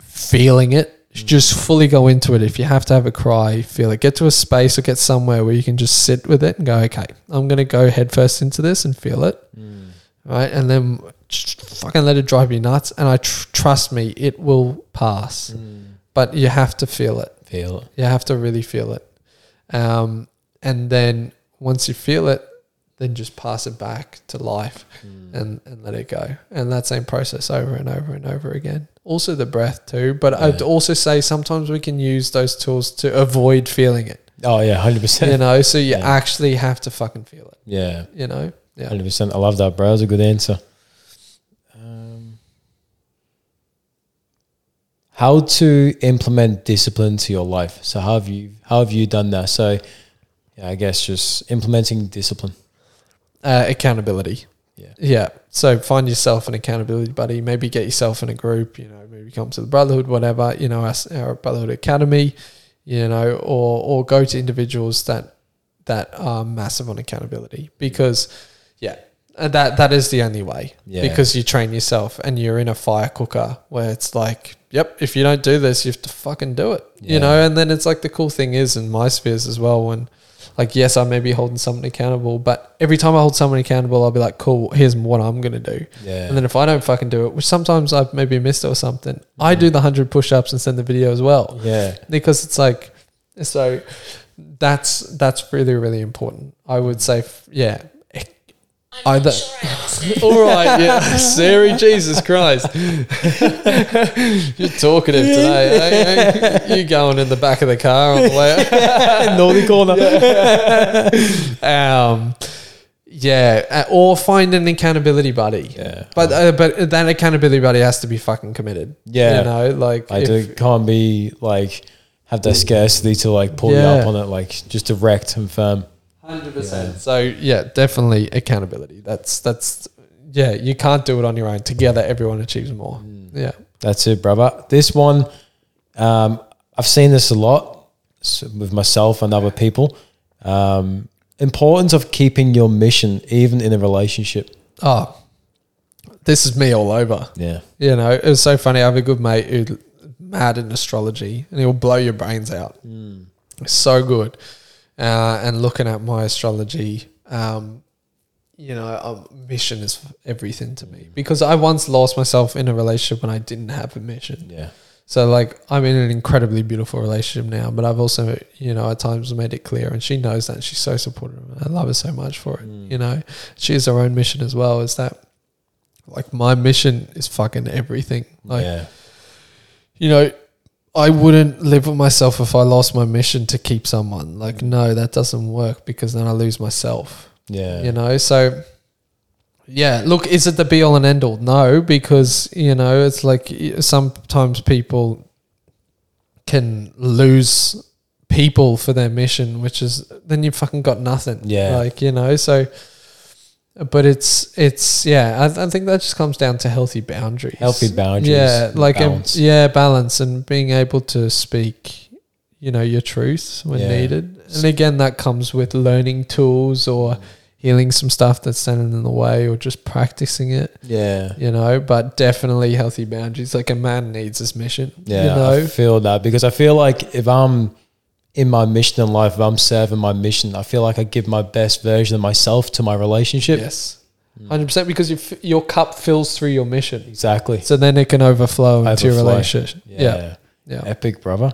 S2: feeling it, mm. just fully go into it. If you have to have a cry, feel it. Get to a space or get somewhere where you can just sit with it and go, okay, I'm going to go headfirst into this and feel it. Mm. Right. And then just fucking let it drive you nuts. And I tr- trust me, it will pass. Mm. But you have to feel it.
S1: Feel it.
S2: You have to really feel it. Um, and then once you feel it, then just pass it back to life and, and let it go. And that same process over and over and over again. Also the breath too. But I'd also say sometimes we can use those tools to avoid feeling it.
S1: Oh yeah, 100%.
S2: You know, so you
S1: Yeah.
S2: actually have to fucking feel it.
S1: Yeah,
S2: You know? Yeah.
S1: hundred percent. I love that, bro. That was a good answer. How to implement discipline to your life. So how have you how have you done that? So yeah, I guess just implementing discipline.
S2: Uh, accountability.
S1: Yeah.
S2: Yeah. So find yourself an accountability buddy. Maybe get yourself in a group. You know, maybe come to the Brotherhood, whatever. You know, our, our Brotherhood Academy. You know, or or go to individuals that that are massive on accountability because, Uh, that that is the only way.
S1: Yeah.
S2: Because you train yourself and you're in a fire cooker where it's like, yep, if you don't do this, you have to fucking do it.
S1: Yeah.
S2: You know, and then it's like the cool thing is in my spheres as well when like yes, I may be holding someone accountable, but every time I hold someone accountable, I'll be like, cool, here's what I'm gonna do.
S1: Yeah.
S2: And then if I don't fucking do it, which sometimes I've maybe missed it or something, I do the hundred push ups and send the video as well.
S1: yeah.
S2: Because it's like so that's that's really, really important. I would say f- yeah.
S3: I'm
S2: Either-
S3: not sure I.
S2: All right, yeah. Siri, Jesus Christ. You're talkative today. eh? You going in the back of the car on the way
S1: Naughty corner.
S2: um, yeah, uh, or find an accountability buddy.
S1: Yeah.
S2: But uh, but that accountability buddy has to be fucking committed.
S1: Yeah.
S2: you know, like
S1: I
S2: if-
S1: do can't be like have that scarcity to like pull you up on it, like just direct and firm.
S2: Hundred percent. So yeah, definitely accountability. That's that's yeah. You can't do it on your own. Together, everyone achieves more. Yeah.
S1: That's it, brother. This one, um, I've seen this a lot with myself and other people. Um, importance of keeping your mission even in a relationship.
S2: Oh, this is me all over.
S1: Yeah.
S2: You know, it was so funny. I have a good mate who's mad in astrology, and he'll blow your brains out. So good. Uh, and looking at my astrology, um, you know, um, mission is everything to me because I once lost myself in a relationship when I didn't have a mission.
S1: Yeah.
S2: So like I'm in an incredibly beautiful relationship now, but I've also you know at times made it clear, and she knows that. And she's so supportive. I love her so much for it. You know, she has her own mission as well. Is that like my mission is fucking everything. Like
S1: yeah.
S2: you know, I wouldn't live with myself if I lost my mission to keep someone. Like no, that doesn't work because then I lose myself
S1: Yeah.
S2: you know so yeah look is it the be all and end all no because you know it's like sometimes people can lose people for their mission which is then you fucking got nothing
S1: Yeah.
S2: like you know so but it's it's yeah I, I think that just comes down to healthy boundaries
S1: Healthy boundaries.
S2: yeah like
S1: balance.
S2: yeah balance and being able to speak you know your truth when
S1: Yeah.
S2: needed and again that comes with learning tools or healing some stuff that's standing in the way or just practicing it
S1: yeah.
S2: you know but definitely healthy boundaries like a man needs his mission
S1: Yeah,
S2: you know
S1: I feel that because I feel like if I'm in my mission in life, if I'm serving my mission, I feel like I give my best version of myself to my relationship.
S2: yes 100% because your f- your cup fills through your mission
S1: Exactly.
S2: so then it can overflow into your
S1: Overflow.
S2: relationship
S1: Yeah.
S2: yeah yeah
S1: Epic, brother.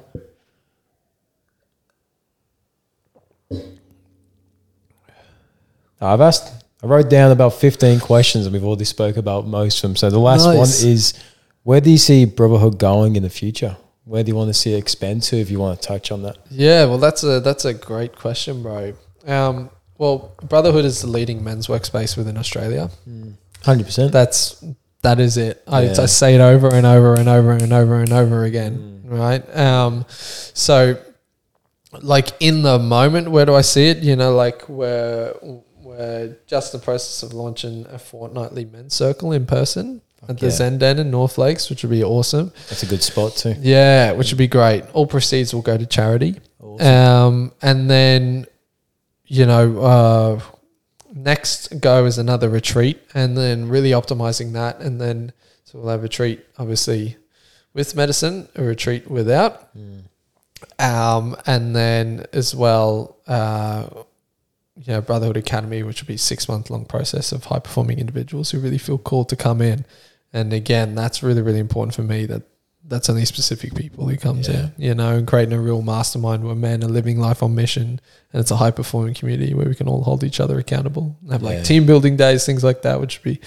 S1: I've asked, I wrote down about 15 questions and we've already spoke about most of them. So the last
S2: Nice.
S1: one is where do you see brotherhood going in the future? Where do you want to see it expand to if you want to touch on that?
S2: Yeah, well, that's a that's a great question, bro. Um, well, Brotherhood is the leading men's workspace within Australia.
S1: 100%.
S2: That's that is it. I,
S1: Yeah.
S2: I say it over and over and over and over and over again, right? Um, so, like in the moment, where do I see it? You know, like we're we're just in the process of launching a fortnightly men's circle in person at the
S1: yeah.
S2: Zen Den in North Lakes, which would be awesome.
S1: That's a good spot too.
S2: Yeah, which would be great. All proceeds will go to charity.
S1: Awesome.
S2: Um, and then, you know, uh, next go is another retreat, and then really optimizing that, and then so we'll have a retreat, obviously, with medicine, a retreat without, um, and then as well, uh, you know, Brotherhood Academy, which will be six month long process of high performing individuals who really feel called to come in, and again, that's really really important for me that. That's only specific people who comes
S1: Yeah.
S2: in, you know, and creating a real mastermind where men are living life on mission, and it's a high performing community where we can all hold each other accountable, and have like team building days, things like that, which be,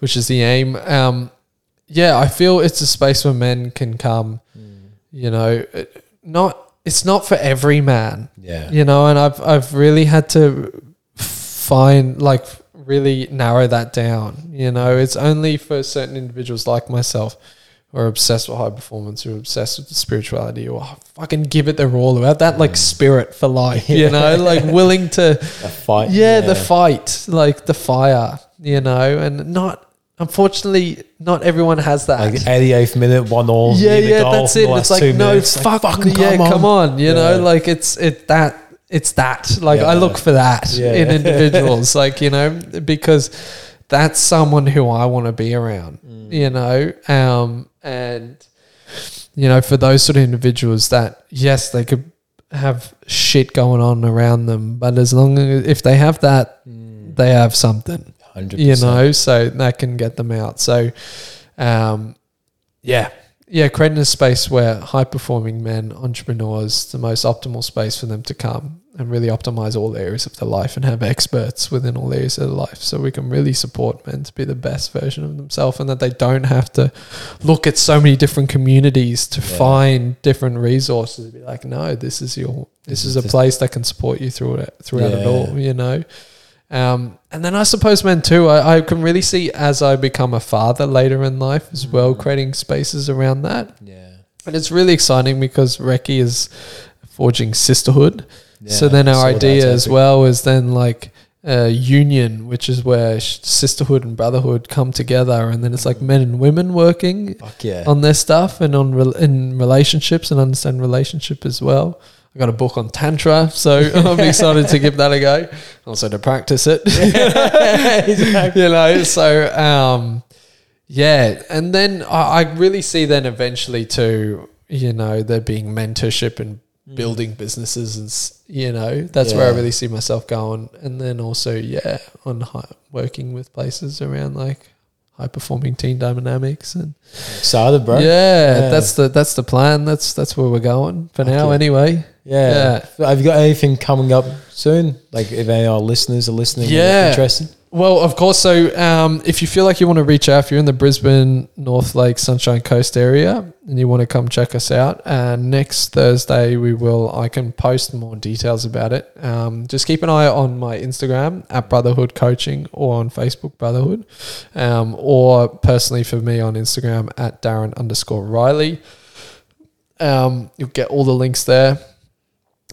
S2: which is the aim. Um, yeah, I feel it's a space where men can come, you know, not it's not for every man,
S1: Yeah.
S2: you know, and I've I've really had to find like really narrow that down. You know, it's only for certain individuals like myself who are obsessed with high performance, who are obsessed with spirituality, or fucking give it their all, who have that like spirit for life, you know, like willing to
S1: fight.
S2: yeah, the fight, like the fire, you know, and not unfortunately not everyone has that.
S1: like 88th minute, one all.
S2: yeah, yeah, that's it. It's like no,
S1: minutes.
S2: fuck,
S1: fucking
S2: yeah, come on, you
S1: Yeah.
S2: know, like it's it that it's that. Like I look for that
S1: Yeah.
S2: in individuals, like you know, because that's someone who I want to be around,
S1: Mm.
S2: you know, um, and you know, for those sort of individuals that yes, they could have shit going on around them, but as long as if they have that, they have something
S1: Hundred
S2: you know, so that can get them out. So, um, yeah, yeah, creating a space where high performing men, entrepreneurs, the most optimal space for them to come and really optimize all areas of their life and have experts within all areas of their life. So we can really support men to be the best version of themselves and that they don't have to look at so many different communities to
S1: Yeah.
S2: find different resources. Be like, no, this is your, this is
S1: is
S2: a place that can support you through it, throughout it all, you know? Um, and then I suppose men too. I, I can really see as I become a father later in life as well,
S1: Mm.
S2: creating spaces around that.
S1: Yeah.
S2: And it's really exciting because Reki is forging sisterhood. so then our idea as well is then like a union, which is where sisterhood and brotherhood come together, and then it's like men and women working
S1: yeah.
S2: on their stuff and on rel in relationships and understand relationship as well. I got a book on tantra, so I'm excited to give that a go. Also to practice it, you know. So um, yeah, and then I, I really see then eventually too, you know, there being mentorship and building businesses and you know that's where I really see myself going. And then also yeah, on high, working with places around like high performing team dynamics and
S1: Excited, bro.
S2: yeah,
S1: Yeah.
S2: that's the that's the plan. That's that's where we're going for now. Anyway,
S1: Yeah. Have you got anything coming up soon? Like if any of our listeners are listening,
S2: Yeah.
S1: interested.
S2: well, of course. So, um, if you feel like you want to reach out, if you're in the Brisbane, North Lake, Sunshine Coast area, and you want to come check us out, uh, next Thursday we will. I can post more details about it. Um, just keep an eye on my Instagram at Brotherhood Coaching or on Facebook Brotherhood, um, or personally for me on Instagram at Darren underscore Reilly. Um, you'll get all the links there.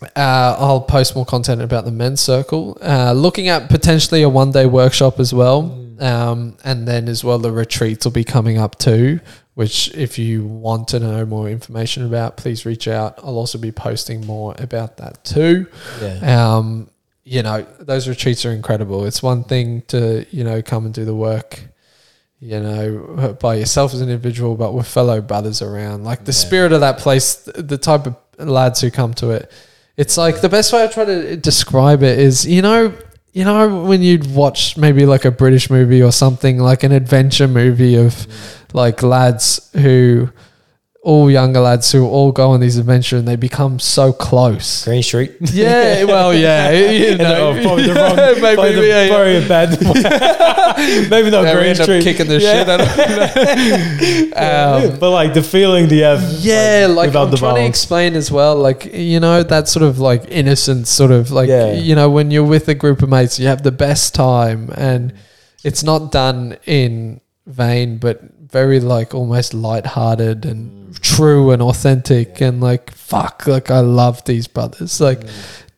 S2: Uh, I'll post more content about the men's circle. Uh, looking at potentially a one day workshop as well. Um, and then as well, the retreats will be coming up too, which if you want to know more information about, please reach out. I'll also be posting more about that too.
S1: Yeah.
S2: Um, you know, those retreats are incredible. It's one thing to, you know, come and do the work, you know, by yourself as an individual, but with fellow brothers around. Like the
S1: Yeah.
S2: spirit of that place, the type of lads who come to it. It's like the best way I try to describe it is, you know, you know, when you'd watch maybe like a British movie or something, like an adventure movie of like lads who all younger lads who all go on these adventures and they become so close.
S1: Green Street.
S2: Yeah, well, yeah, you know,
S1: oh, probably the wrong,
S2: maybe,
S1: probably the,
S2: yeah, yeah.
S1: probably bad. Maybe not
S2: Yeah,
S1: Green Street.
S2: kicking the
S1: Yeah.
S2: shit out of um,
S1: but like the feeling you have?
S2: yeah, like,
S1: without
S2: I'm
S1: the
S2: trying to explain as well, like you know that sort of like innocent sort of like
S1: Yeah.
S2: you know when you're with a group of mates, you have the best time, and it's not done in vain, but very like almost light-hearted and true and authentic, and like fuck, like I love these brothers, like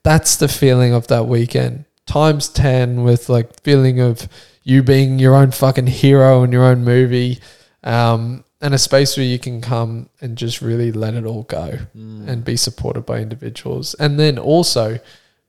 S2: that's the feeling of that weekend. Times 10 with like feeling of you being your own fucking hero in your own movie um, and a space where you can come and just really let it all go and be supported by individuals. And then also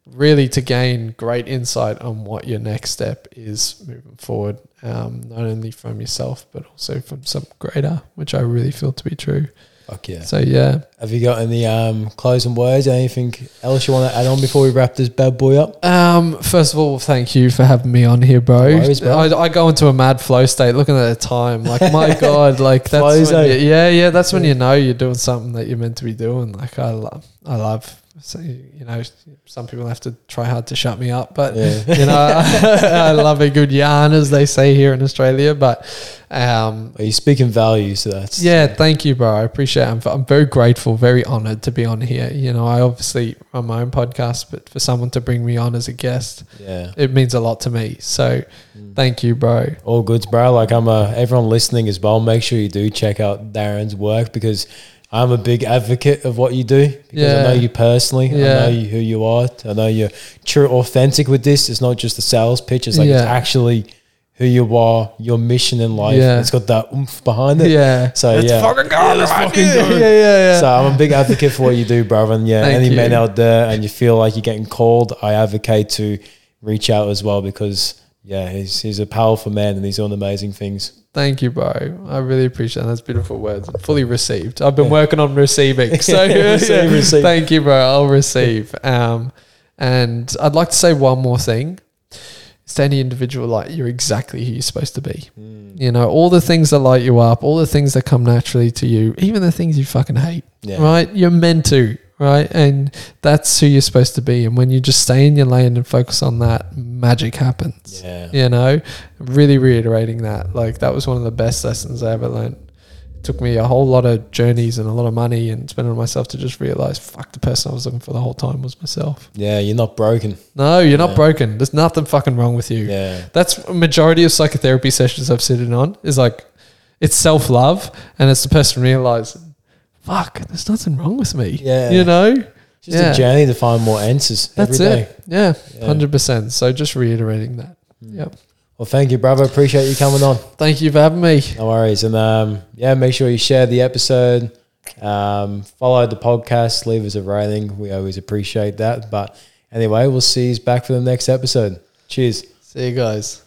S2: really to gain great insight on what your next step is moving forward um, not only from yourself but also from some greater which i really feel to be true
S1: Fuck yeah.
S2: so yeah
S1: Have you got any um, closing words? Anything else you want to add on before we wrap this bad boy up?
S2: Um, first of all, thank you for having me on here, bro.
S1: No worries, bro.
S2: I, I go into a mad flow state looking at the time. Like, my God, like that's when you, yeah, yeah, that's when you know you're doing something that you're meant to be doing. Like, I love, I love, so, you know, some people have to try hard to shut me up, but
S1: Yeah.
S2: you know, I love a good yarn, as they say here in Australia. But um,
S1: Well, you speak in value, so that's
S2: yeah, thank you, bro. I appreciate it. I'm, I'm very grateful, very honored to be on here. You know, I obviously run my own podcast, but for someone to bring me on as a guest,
S1: yeah.
S2: it means a lot to me. So
S1: Mm.
S2: thank you, bro.
S1: All goods, bro. Like I'm a everyone listening as well. Make sure you do check out Darren's work because I'm a big advocate of what you do because
S2: Yeah.
S1: I know you personally. I know you, who you are. I know you're true, authentic with this. It's not just a sales pitch. It's like it's actually who you are, your mission in life.
S2: Yeah.
S1: It's got that oomph behind it.
S2: Yeah.
S1: So
S2: Let's
S1: yeah,
S2: fucking go.
S1: Yeah, let's fucking
S2: yeah,
S1: go.
S2: Yeah, yeah, yeah.
S1: So I'm a big advocate for what you do, brother. And yeah,
S2: Thank
S1: any
S2: you.
S1: men out there and you feel like you're getting called, I advocate to reach out as well because yeah, he's he's a powerful man and he's doing amazing things.
S2: Thank you, bro. I really appreciate that. That's beautiful words. Fully received. I've been
S1: Yeah.
S2: working on receiving. So
S1: Receive, receive.
S2: thank you, bro. I'll receive. Um, and I'd like to say one more thing. It's to any individual, like you're exactly who you're supposed to be.
S1: Mm.
S2: You know, all the things that light you up, all the things that come naturally to you, even the things you fucking hate,
S1: Yeah.
S2: right? You're meant to, right? And that's who you're supposed to be. And when you just stay in your lane and focus on that, magic happens
S1: Yeah.
S2: you know really reiterating that like that was one of the best lessons i ever learned it took me a whole lot of journeys and a lot of money and spending on myself to just realize fuck the person i was looking for the whole time was myself
S1: Yeah, you're not broken.
S2: no you're not broken there's nothing fucking wrong with you
S1: Yeah.
S2: that's a majority of psychotherapy sessions i've sitting on is like it's self-love and it's the person realizing fuck there's nothing wrong with me
S1: Yeah.
S2: you know
S1: Just
S2: Yeah.
S1: a journey to find more answers
S2: that's
S1: every day.
S2: it yeah,
S1: Yeah.
S2: 100% so just reiterating that yep
S1: Well, thank you, brother. Appreciate you coming on.
S2: thank you for having me
S1: No worries. And um, yeah, make sure you share the episode. Um, follow the podcast. Leave us a rating. We always appreciate that. But anyway, we'll see you back for the next episode. Cheers.
S2: see you guys